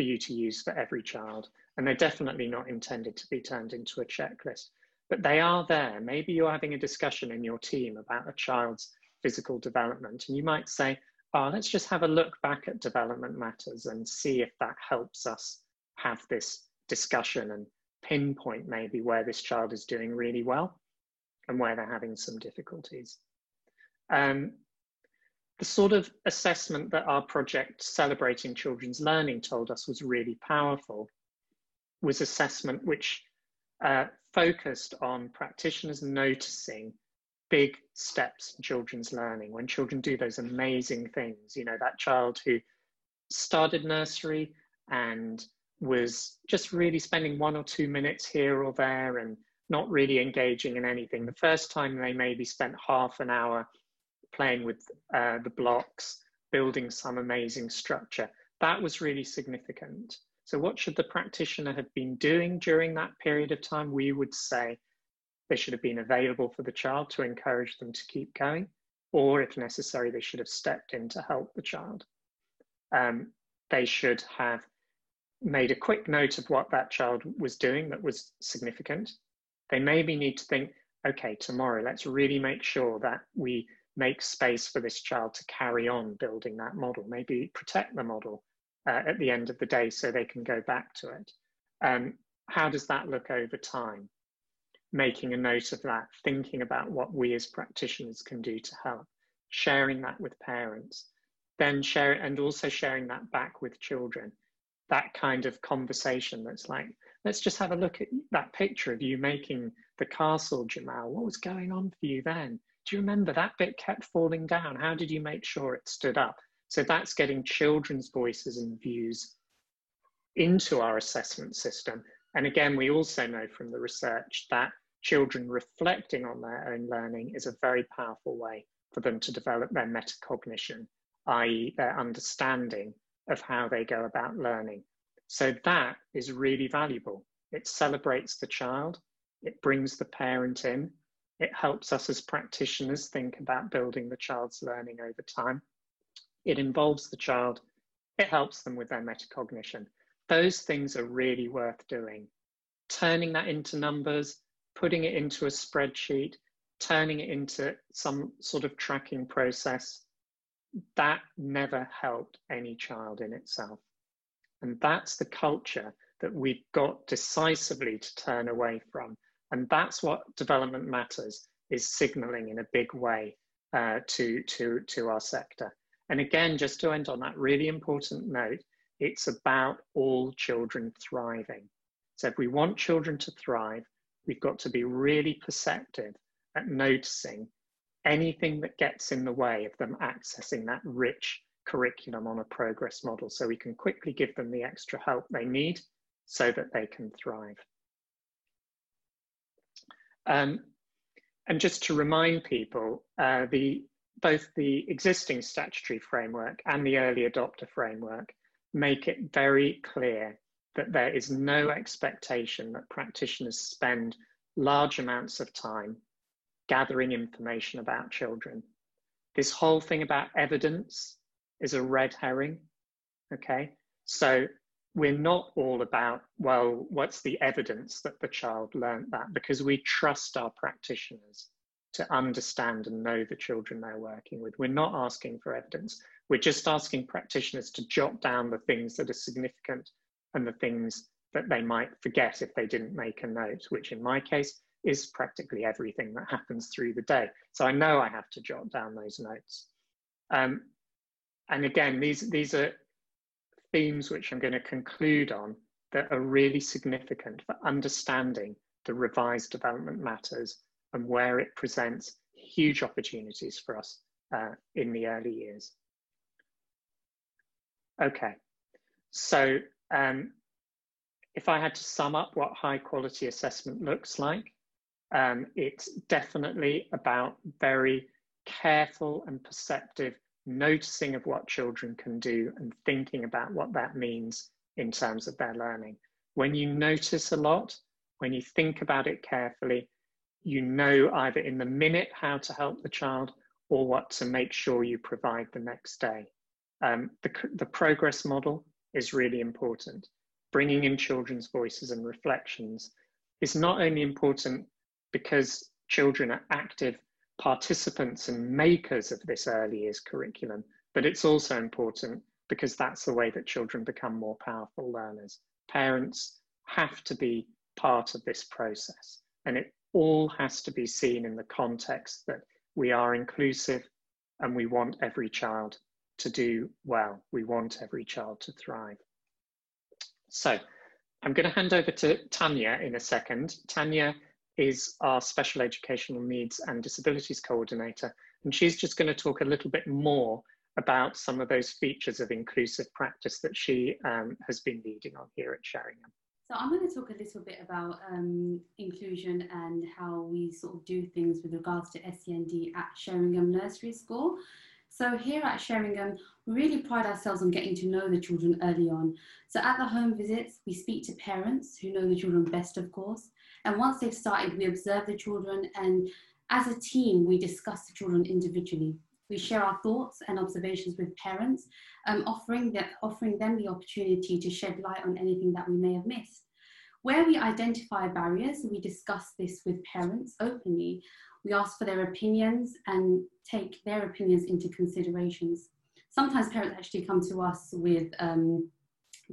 for you to use for every child, and they're definitely not intended to be turned into a checklist. But they are there. Maybe you're having a discussion in your team about a child's physical development, and you might say, uh, let's just have a look back at development matters and see if that helps us have this discussion and pinpoint maybe where this child is doing really well and where they're having some difficulties. Um, the sort of assessment that our project Celebrating Children's Learning told us was really powerful was assessment which uh, focused on practitioners noticing big steps in children's learning. When children do those amazing things you know that child who started nursery and was just really spending one or two minutes here or there and not really engaging in anything. The first time they maybe spent half an hour playing with uh, the blocks building some amazing structure that was really significant so what should the practitioner have been doing during that period of time we would say they should have been available for the child to encourage them to keep going, or if necessary, they should have stepped in to help the child. Um, they should have made a quick note of what that child was doing that was significant. They maybe need to think, okay, tomorrow, let's really make sure that we make space for this child to carry on building that model, maybe protect the model uh, at the end of the day so they can go back to it. Um, how does that look over time? making a note of that, thinking about what we as practitioners can do to help, sharing that with parents, then share and also sharing that back with children. That kind of conversation that's like, let's just have a look at that picture of you making the castle, Jamal. What was going on for you then? Do you remember that bit kept falling down? How did you make sure it stood up? So that's getting children's voices and views into our assessment system. And again, we also know from the research that children reflecting on their own learning is a very powerful way for them to develop their metacognition, i.e., their understanding of how they go about learning. So that is really valuable. It celebrates the child, it brings the parent in, it helps us as practitioners think about building the child's learning over time. It involves the child, it helps them with their metacognition. Those things are really worth doing. Turning that into numbers, putting it into a spreadsheet, turning it into some sort of tracking process, that never helped any child in itself. And that's the culture that we've got decisively to turn away from. And that's what development matters is signaling in a big way uh, to, to, to our sector. And again, just to end on that really important note, it's about all children thriving. So if we want children to thrive, we've got to be really perceptive at noticing anything that gets in the way of them accessing that rich curriculum on a progress model so we can quickly give them the extra help they need so that they can thrive. Um, and just to remind people, uh, the, both the existing statutory framework and the early adopter framework make it very clear that there is no expectation that practitioners spend large amounts of time gathering information about children. This whole thing about evidence is a red herring, okay? So we're not all about, well, what's the evidence that the child learned that? Because we trust our practitioners to understand and know the children they're working with. We're not asking for evidence. We're just asking practitioners to jot down the things that are significant and the things that they might forget if they didn't make a note, which in my case is practically everything that happens through the day. So I know I have to jot down those notes. Um, and again, these, these are themes which I'm going to conclude on that are really significant for understanding the revised development matters and where it presents huge opportunities for us uh, in the early years. Okay, so um, if I had to sum up what high quality assessment looks like, um, it's definitely about very careful and perceptive noticing of what children can do and thinking about what that means in terms of their learning. When you notice a lot, when you think about it carefully, you know either in the minute how to help the child or what to make sure you provide the next day. Um, the, the progress model is really important. Bringing in children's voices and reflections is not only important because children are active participants and makers of this early years curriculum, but it's also important because that's the way that children become more powerful learners. Parents have to be part of this process, and it all has to be seen in the context that we are inclusive and we want every child to do well. We want every child to thrive. So I'm going to hand over to Tanya in a second. Tanya is our Special Educational Needs and Disabilities Coordinator, and she's just going to talk a little bit more about some of those features of inclusive practice that she um, has been leading on here at Sheringham. So I'm going to talk a little bit about um, inclusion and how we sort of do things with regards to SEND at Sheringham Nursery School. So here at Sheringham, we really pride ourselves on getting to know the children early on. So at the home visits, we speak to parents who know the children best, of course. And once they've started, we observe the children and as a team, we discuss the children individually. We share our thoughts and observations with parents, um, offering, the, offering them the opportunity to shed light on anything that we may have missed. Where we identify barriers, we discuss this with parents openly. We ask for their opinions and take their opinions into considerations. Sometimes parents actually come to us with um,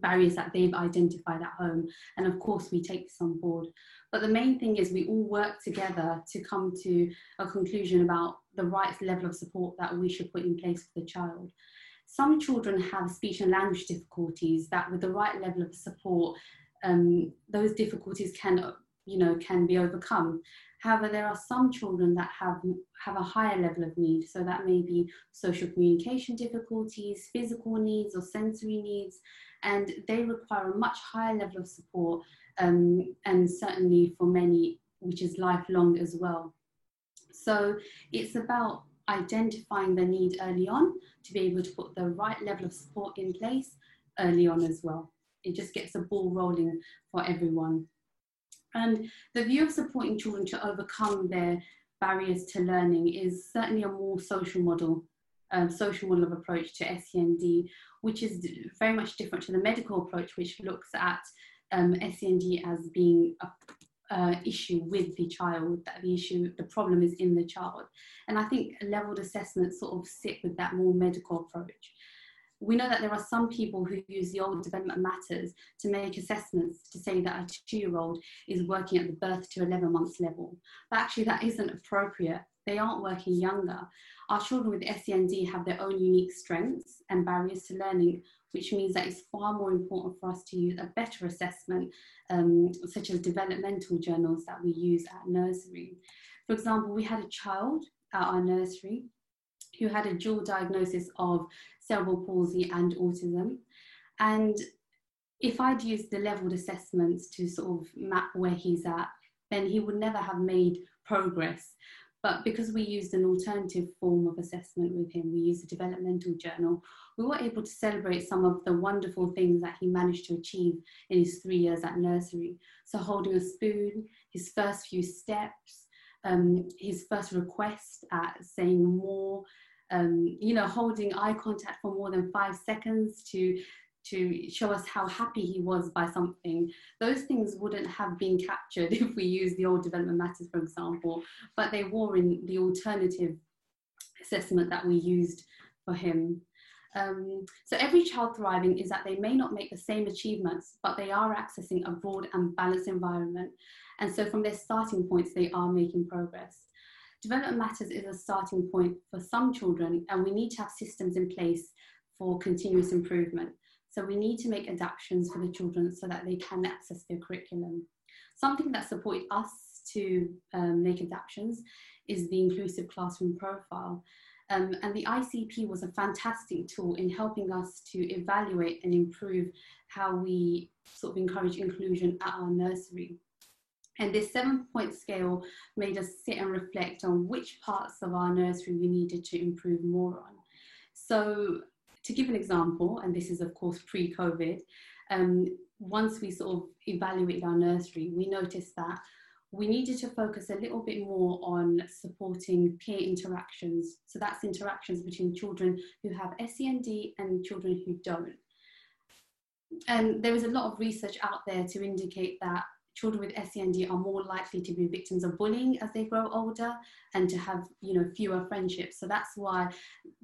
barriers that they've identified at home, and of course we take this on board. But the main thing is we all work together to come to a conclusion about the right level of support that we should put in place for the child. Some children have speech and language difficulties that with the right level of support, um, those difficulties can, you know, can be overcome. However, there are some children that have, have a higher level of need. So that may be social communication difficulties, physical needs or sensory needs, and they require a much higher level of support um, and certainly for many, which is lifelong as well. So it's about identifying the need early on to be able to put the right level of support in place early on as well. It just gets a ball rolling for everyone. And the view of supporting children to overcome their barriers to learning is certainly a more social model, um, social model of approach to SEND, which is very much different to the medical approach, which looks at um, SEND as being a, uh, issue with the child, that the issue, the problem is in the child. And I think leveled assessments sort of sit with that more medical approach. We know that there are some people who use the old development matters to make assessments to say that a two year old is working at the birth to 11 months level. But actually, that isn't appropriate. They aren't working younger. Our children with SEND have their own unique strengths and barriers to learning, which means that it's far more important for us to use a better assessment, um, such as developmental journals that we use at nursery. For example, we had a child at our nursery who had a dual diagnosis of cerebral palsy and autism. And if I'd used the leveled assessments to sort of map where he's at, then he would never have made progress. But because we used an alternative form of assessment with him, we used a developmental journal, we were able to celebrate some of the wonderful things that he managed to achieve in his three years at nursery. So holding a spoon, his first few steps, um, his first request at saying more, um, you know, holding eye contact for more than five seconds to to show us how happy he was by something. Those things wouldn't have been captured if we used the old development matters, for example, but they were in the alternative assessment that we used for him. Um, so every child thriving is that they may not make the same achievements, but they are accessing a broad and balanced environment. And so from their starting points, they are making progress. Development Matters is a starting point for some children, and we need to have systems in place for continuous improvement. So we need to make adaptations for the children so that they can access their curriculum. Something that supported us to um, make adaptations is the inclusive classroom profile. Um, and the ICP was a fantastic tool in helping us to evaluate and improve how we sort of encourage inclusion at our nursery. And this seven point scale made us sit and reflect on which parts of our nursery we needed to improve more on. So, to give an example, and this is of course pre COVID, um, once we sort of evaluated our nursery, we noticed that we needed to focus a little bit more on supporting peer interactions. So that's interactions between children who have SEND and children who don't. And there is a lot of research out there to indicate that children with SEND are more likely to be victims of bullying as they grow older and to have you know fewer friendships. So that's why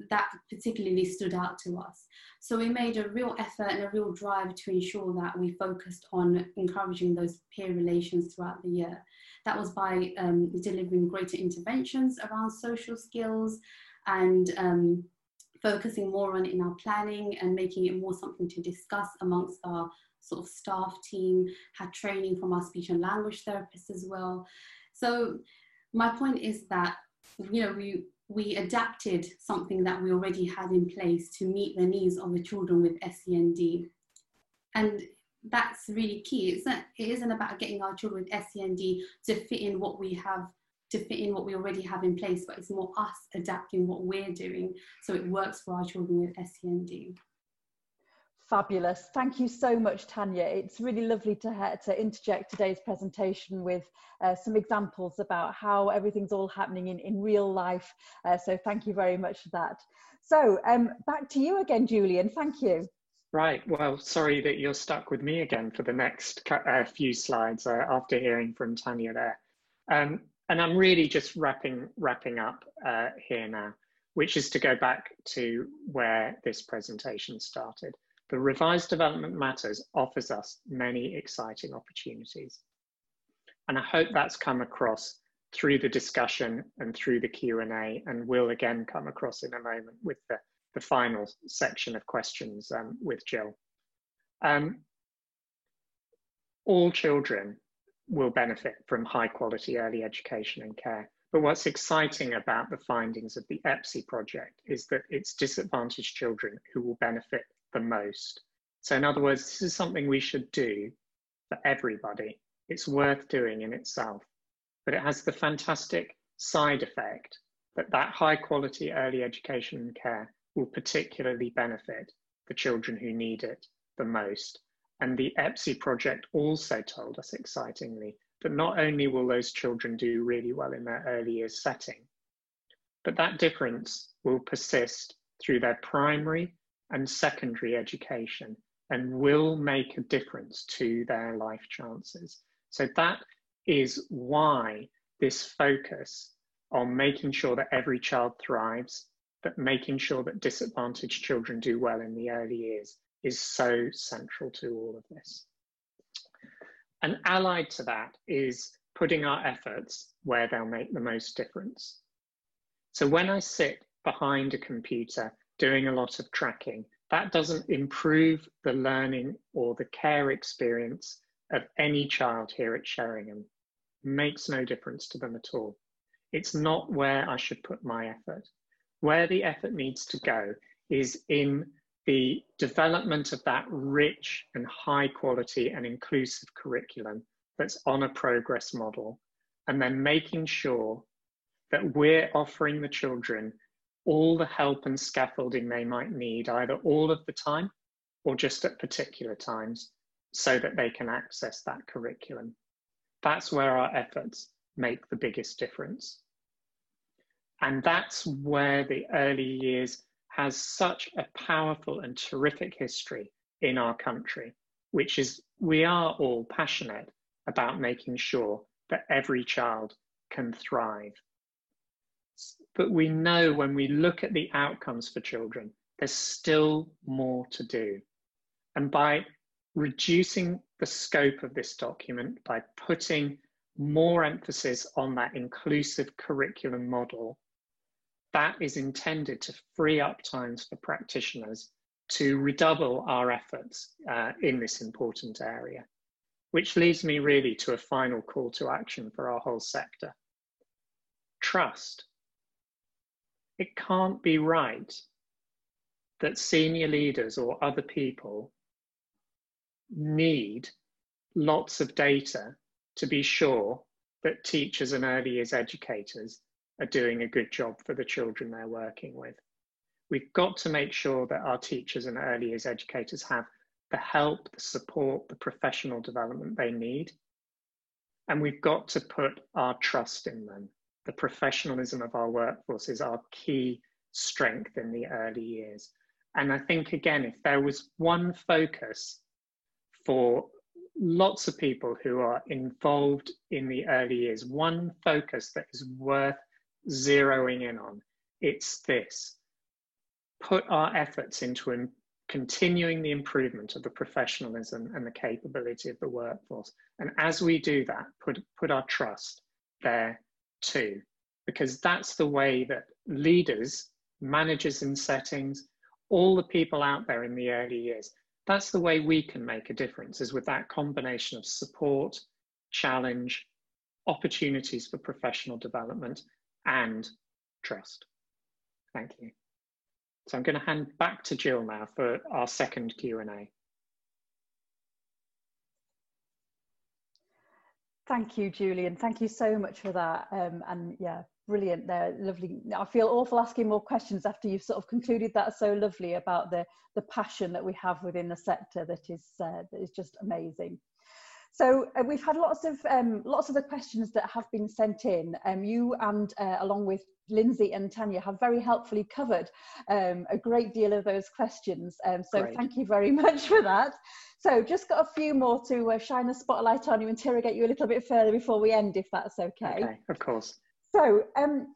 that particularly stood out to us. So we made a real effort and a real drive to ensure that we focused on encouraging those peer relations throughout the year. That was by um, delivering greater interventions around social skills and um, focusing more on it in our planning and making it more something to discuss amongst our sort of staff team, had training from our speech and language therapists as well. So my point is that, you know, we, we adapted something that we already had in place to meet the needs of the children with SEND. And that's really key. It's not, it isn't about getting our children with SEND to fit in what we have, to fit in what we already have in place, but it's more us adapting what we're doing so it works for our children with SEND. Fabulous. Thank you so much, Tanya. It's really lovely to, to interject today's presentation with uh, some examples about how everything's all happening in, in real life. Uh, so thank you very much for that. So um, back to you again, Julian. Thank you. Right. Well, sorry that you're stuck with me again for the next uh, few slides uh, after hearing from Tanya there. Um, and I'm really just wrapping, wrapping up uh, here now, which is to go back to where this presentation started. The revised development matters offers us many exciting opportunities. And I hope that's come across through the discussion and through the Q&A and will again come across in a moment with the, the final section of questions um, with Jill. Um, all children will benefit from high quality early education and care. But what's exciting about the findings of the EPPSE project is that it's disadvantaged children who will benefit the most. So, in other words, this is something we should do for everybody. It's worth doing in itself, but it has the fantastic side effect that that high quality early education and care will particularly benefit the children who need it the most. And the EPPSE project also told us excitingly that not only will those children do really well in their early years setting, but that difference will persist through their primary and secondary education and will make a difference to their life chances. So that is why this focus on making sure that every child thrives, but making sure that disadvantaged children do well in the early years is so central to all of this. And allied to that is putting our efforts where they'll make the most difference. So when I sit behind a computer doing a lot of tracking, that doesn't improve the learning or the care experience of any child here at Sheringham. Makes no difference to them at all. It's not where I should put my effort. Where the effort needs to go is in the development of that rich and high quality and inclusive curriculum that's on a progress model, and then making sure that we're offering the children all the help and scaffolding they might need, either all of the time or just at particular times, so that they can access that curriculum. That's where our efforts make the biggest difference. And that's where the early years has such a powerful and terrific history in our country, which is we are all passionate about making sure that every child can thrive but we know when we look at the outcomes for children, there's still more to do. And by reducing the scope of this document, by putting more emphasis on that inclusive curriculum model, that is intended to free up times for practitioners to redouble our efforts uh, in this important area. Which leads me really to a final call to action for our whole sector. Trust it can't be right that senior leaders or other people need lots of data to be sure that teachers and early years educators are doing a good job for the children they're working with. We've got to make sure that our teachers and early years educators have the help, the support, the professional development they need. And we've got to put our trust in them the professionalism of our workforce is our key strength in the early years. And I think, again, if there was one focus for lots of people who are involved in the early years, one focus that is worth zeroing in on, it's this. Put our efforts into continuing the improvement of the professionalism and the capability of the workforce. And as we do that, put, put our trust there too, because that's the way that leaders, managers in settings, all the people out there in the early years, that's the way we can make a difference is with that combination of support, challenge, opportunities for professional development and trust. Thank you. So I'm going to hand back to Jill now for our second Q&A. Thank you, Julian. Thank you so much for that. Um, and yeah, brilliant. There, lovely. I feel awful asking more questions after you've sort of concluded that so lovely about the the passion that we have within the sector that is uh, that is just amazing. So uh, we've had lots of um, lots of the questions that have been sent in. Um, you and uh, along with Lindsay and Tanya have very helpfully covered um, a great deal of those questions. Um, so Great. thank you very much for that. So just got a few more to uh, shine a spotlight on you, interrogate you a little bit further before we end, if that's okay. Okay, of course. So um,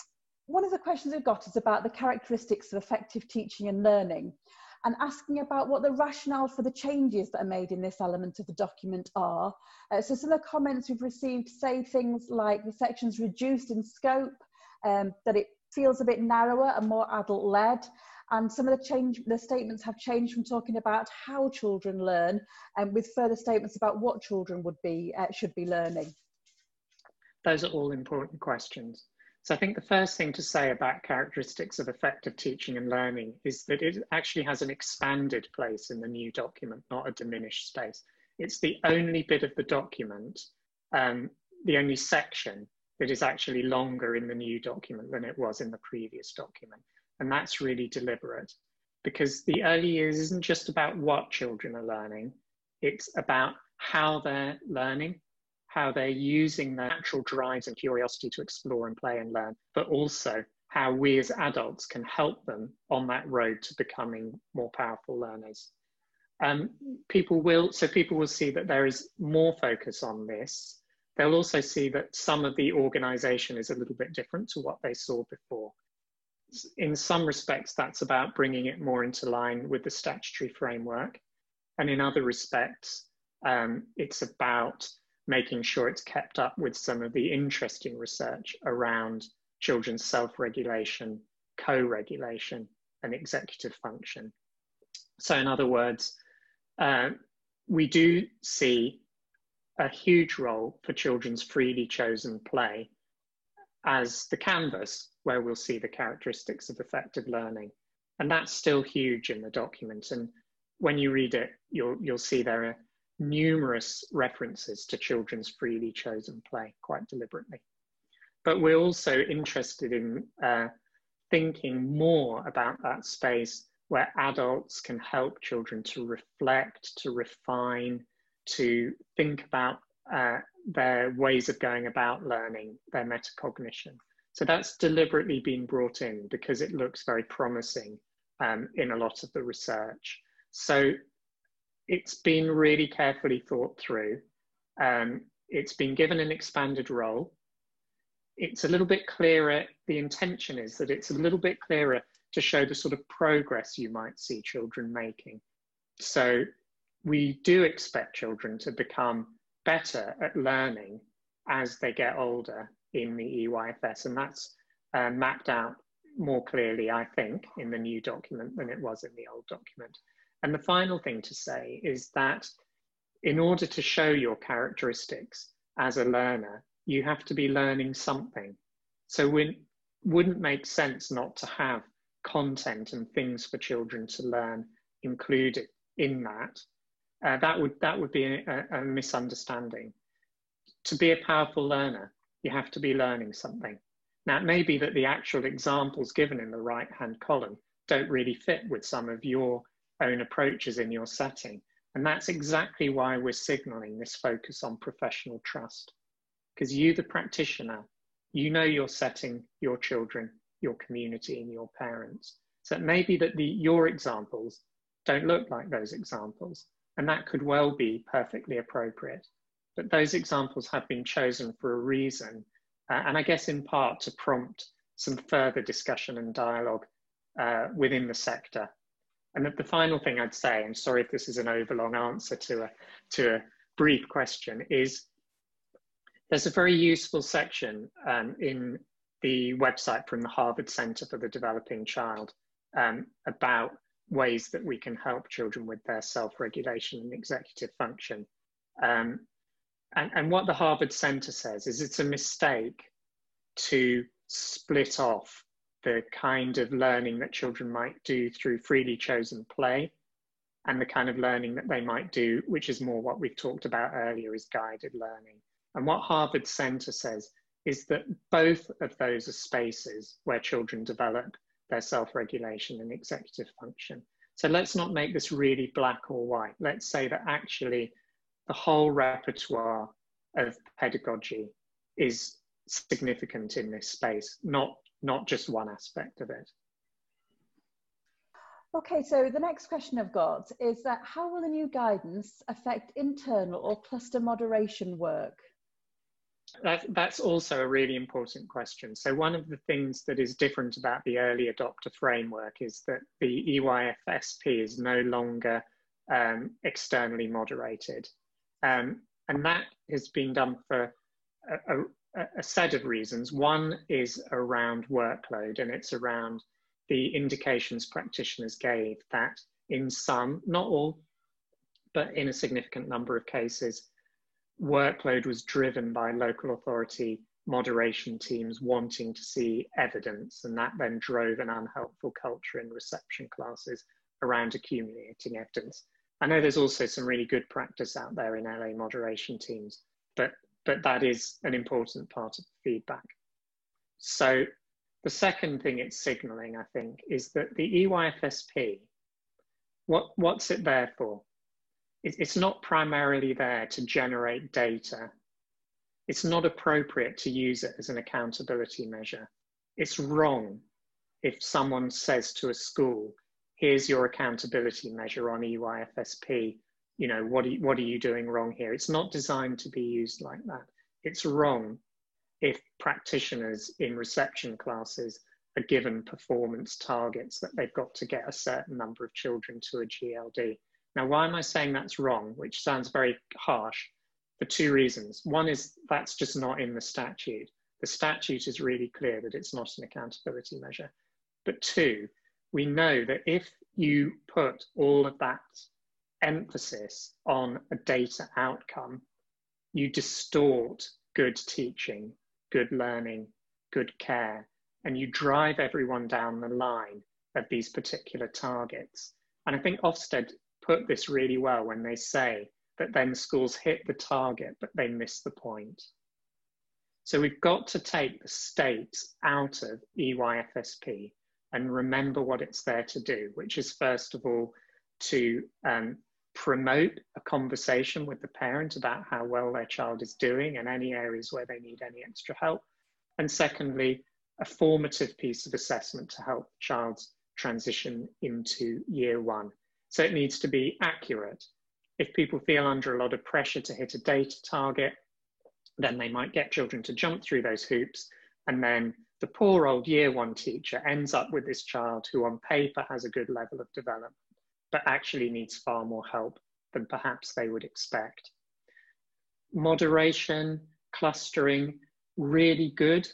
one of the questions we've got is about the characteristics of effective teaching and learning and asking about what the rationale for the changes that are made in this element of the document are. Uh, so some of the comments we've received say things like the section's reduced in scope, um, that it feels a bit narrower and more adult led, and some of the change, the statements have changed from talking about how children learn, and um, with further statements about what children would be uh, should be learning. Those are all important questions. So I think the first thing to say about characteristics of effective teaching and learning is that it actually has an expanded place in the new document, not a diminished space. It's the only bit of the document, um, the only section that is actually longer in the new document than it was in the previous document. And that's really deliberate because the early years isn't just about what children are learning, it's about how they're learning, how they're using their natural drives and curiosity to explore and play and learn, but also how we as adults can help them on that road to becoming more powerful learners. Um, people will, so people will see that there is more focus on this they'll also see that some of the organization is a little bit different to what they saw before. In some respects, that's about bringing it more into line with the statutory framework. And in other respects, um, it's about making sure it's kept up with some of the interesting research around children's self-regulation, co-regulation, and executive function. So in other words, uh, we do see a huge role for children's freely chosen play as the canvas where we'll see the characteristics of effective learning. And that's still huge in the document. And when you read it, you'll, you'll see there are numerous references to children's freely chosen play quite deliberately. But we're also interested in uh, thinking more about that space where adults can help children to reflect, to refine, to think about uh, their ways of going about learning, their metacognition. So that's deliberately been brought in because it looks very promising um, in a lot of the research. So it's been really carefully thought through. Um, it's been given an expanded role. It's a little bit clearer. The intention is that it's a little bit clearer to show the sort of progress you might see children making. So we do expect children to become better at learning as they get older in the EYFS, and that's uh, mapped out more clearly, I think, in the new document than it was in the old document. And the final thing to say is that in order to show your characteristics as a learner, you have to be learning something. So it wouldn't make sense not to have content and things for children to learn included in that. Uh, that would that would be a, a misunderstanding. To be a powerful learner, you have to be learning something. Now, it may be that the actual examples given in the right-hand column don't really fit with some of your own approaches in your setting. And that's exactly why we're signaling this focus on professional trust. Because you, the practitioner, you know your setting, your children, your community, and your parents. So it may be that the, your examples don't look like those examples, and that could well be perfectly appropriate. But those examples have been chosen for a reason, uh, and I guess in part to prompt some further discussion and dialogue uh, within the sector and the final thing I'd say, I'm sorry if this is an overlong answer to a, to a brief question, is there's a very useful section um, in the website from the Harvard Center for the Developing Child um, about ways that we can help children with their self-regulation and executive function. Um, and, and what the Harvard Center says is it's a mistake to split off the kind of learning that children might do through freely chosen play and the kind of learning that they might do, which is more what we've talked about earlier, is guided learning. And what Harvard Center says is that both of those are spaces where children develop their self-regulation and executive function. So let's not make this really black or white. Let's say that actually the whole repertoire of pedagogy is significant in this space, not not just one aspect of it. Okay, so the next question I've got is that how will the new guidance affect internal or cluster moderation work? That, that's also a really important question. So one of the things that is different about the early adopter framework is that the EYFSP is no longer um, externally moderated. Um, and that has been done for a, a, a set of reasons. One is around workload, and it's around the indications practitioners gave that in some, not all, but in a significant number of cases, workload was driven by local authority moderation teams wanting to see evidence, and that then drove an unhelpful culture in reception classes around accumulating evidence. I know there's also some really good practice out there in LA moderation teams, but but that is an important part of the feedback. So the second thing it's signaling, I think, is that the EYFSP, what, what's it there for? It, it's not primarily there to generate data. It's not appropriate to use it as an accountability measure. It's wrong if someone says to a school, here's your accountability measure on EYFSP, you know, what are what are you doing wrong here? It's not designed to be used like that. It's wrong if practitioners in reception classes are given performance targets that they've got to get a certain number of children to a GLD. Now, why am I saying that's wrong, which sounds very harsh? For two reasons. One is that's just not in the statute. The statute is really clear that it's not an accountability measure. But two, we know that if you put all of that emphasis on a data outcome, you distort good teaching, good learning, good care, and you drive everyone down the line of these particular targets. And I think Ofsted put this really well when they say that then schools hit the target, but they miss the point. So we've got to take the state out of EYFSP and remember what it's there to do, which is first of all to um, promote a conversation with the parent about how well their child is doing and any areas where they need any extra help. And secondly, a formative piece of assessment to help the child's transition into year one. So it needs to be accurate. If people feel under a lot of pressure to hit a data target, then they might get children to jump through those hoops. And then the poor old year one teacher ends up with this child who on paper has a good level of development but actually needs far more help than perhaps they would expect. Moderation, clustering, really good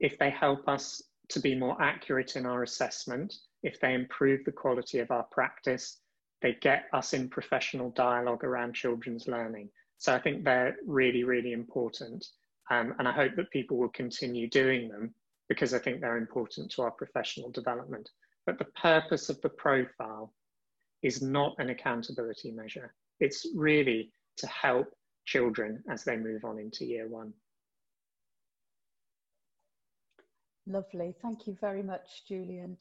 if they help us to be more accurate in our assessment, if they improve the quality of our practice, they get us in professional dialogue around children's learning. So I think they're really, really important. Um, and I hope that people will continue doing them because I think they're important to our professional development. But the purpose of the profile is not an accountability measure. It's really to help children as they move on into year one. Lovely. Thank you very much, Julian.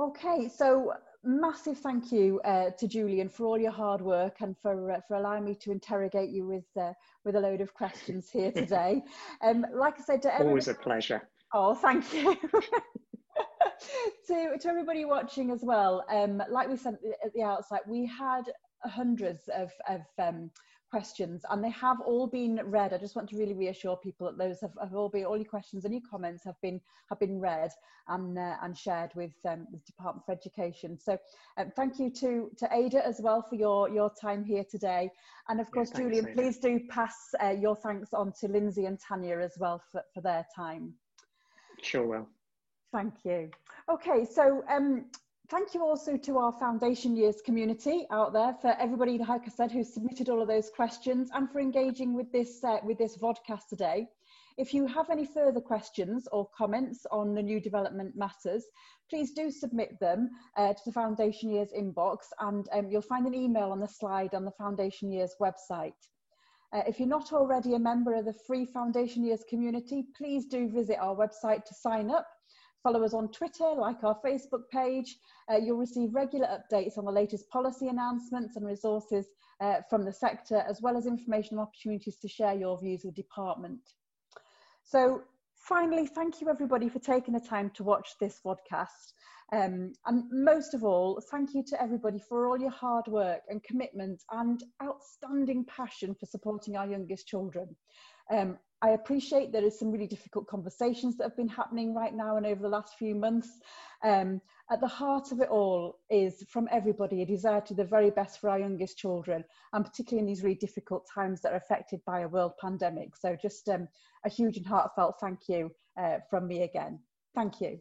Okay, so massive thank you uh, to Julian for all your hard work and for uh, for allowing me to interrogate you with uh, with a load of questions here today. Um, like I said to everyone, always a pleasure. Oh, thank you. to, to everybody watching as well, um, like we said at the outset, we had hundreds of, of um, questions and they have all been read. I just want to really reassure people that those have, have all been, all your questions and your comments have been have been read and uh, and shared with um, the Department for Education. So um, thank you to to Ada as well for your your time here today. And of course, yeah, Julian, Ada. please do pass uh, your thanks on to Lindsay and Tanya as well for, for their time. Sure will. Thank you. Okay, so um, thank you also to our foundation years community out there for everybody, like I said, who submitted all of those questions and for engaging with this uh, with this vodcast today. If you have any further questions or comments on the new development matters, please do submit them uh, to the Foundation Years inbox and um, you'll find an email on the slide on the Foundation Years website. Uh, if you're not already a member of the free Foundation Years community, please do visit our website to sign up Follow us on Twitter, like our Facebook page. Uh, you'll receive regular updates on the latest policy announcements and resources uh, from the sector, as well as information and opportunities to share your views with the department. So finally, thank you everybody for taking the time to watch this podcast. Um, and most of all, thank you to everybody for all your hard work and commitment and outstanding passion for supporting our youngest children. Um, I appreciate there is some really difficult conversations that have been happening right now and over the last few months. Um, at the heart of it all is from everybody a desire to the very best for our youngest children, and particularly in these really difficult times that are affected by a world pandemic. So just um, a huge and heartfelt thank you uh, from me again. Thank you.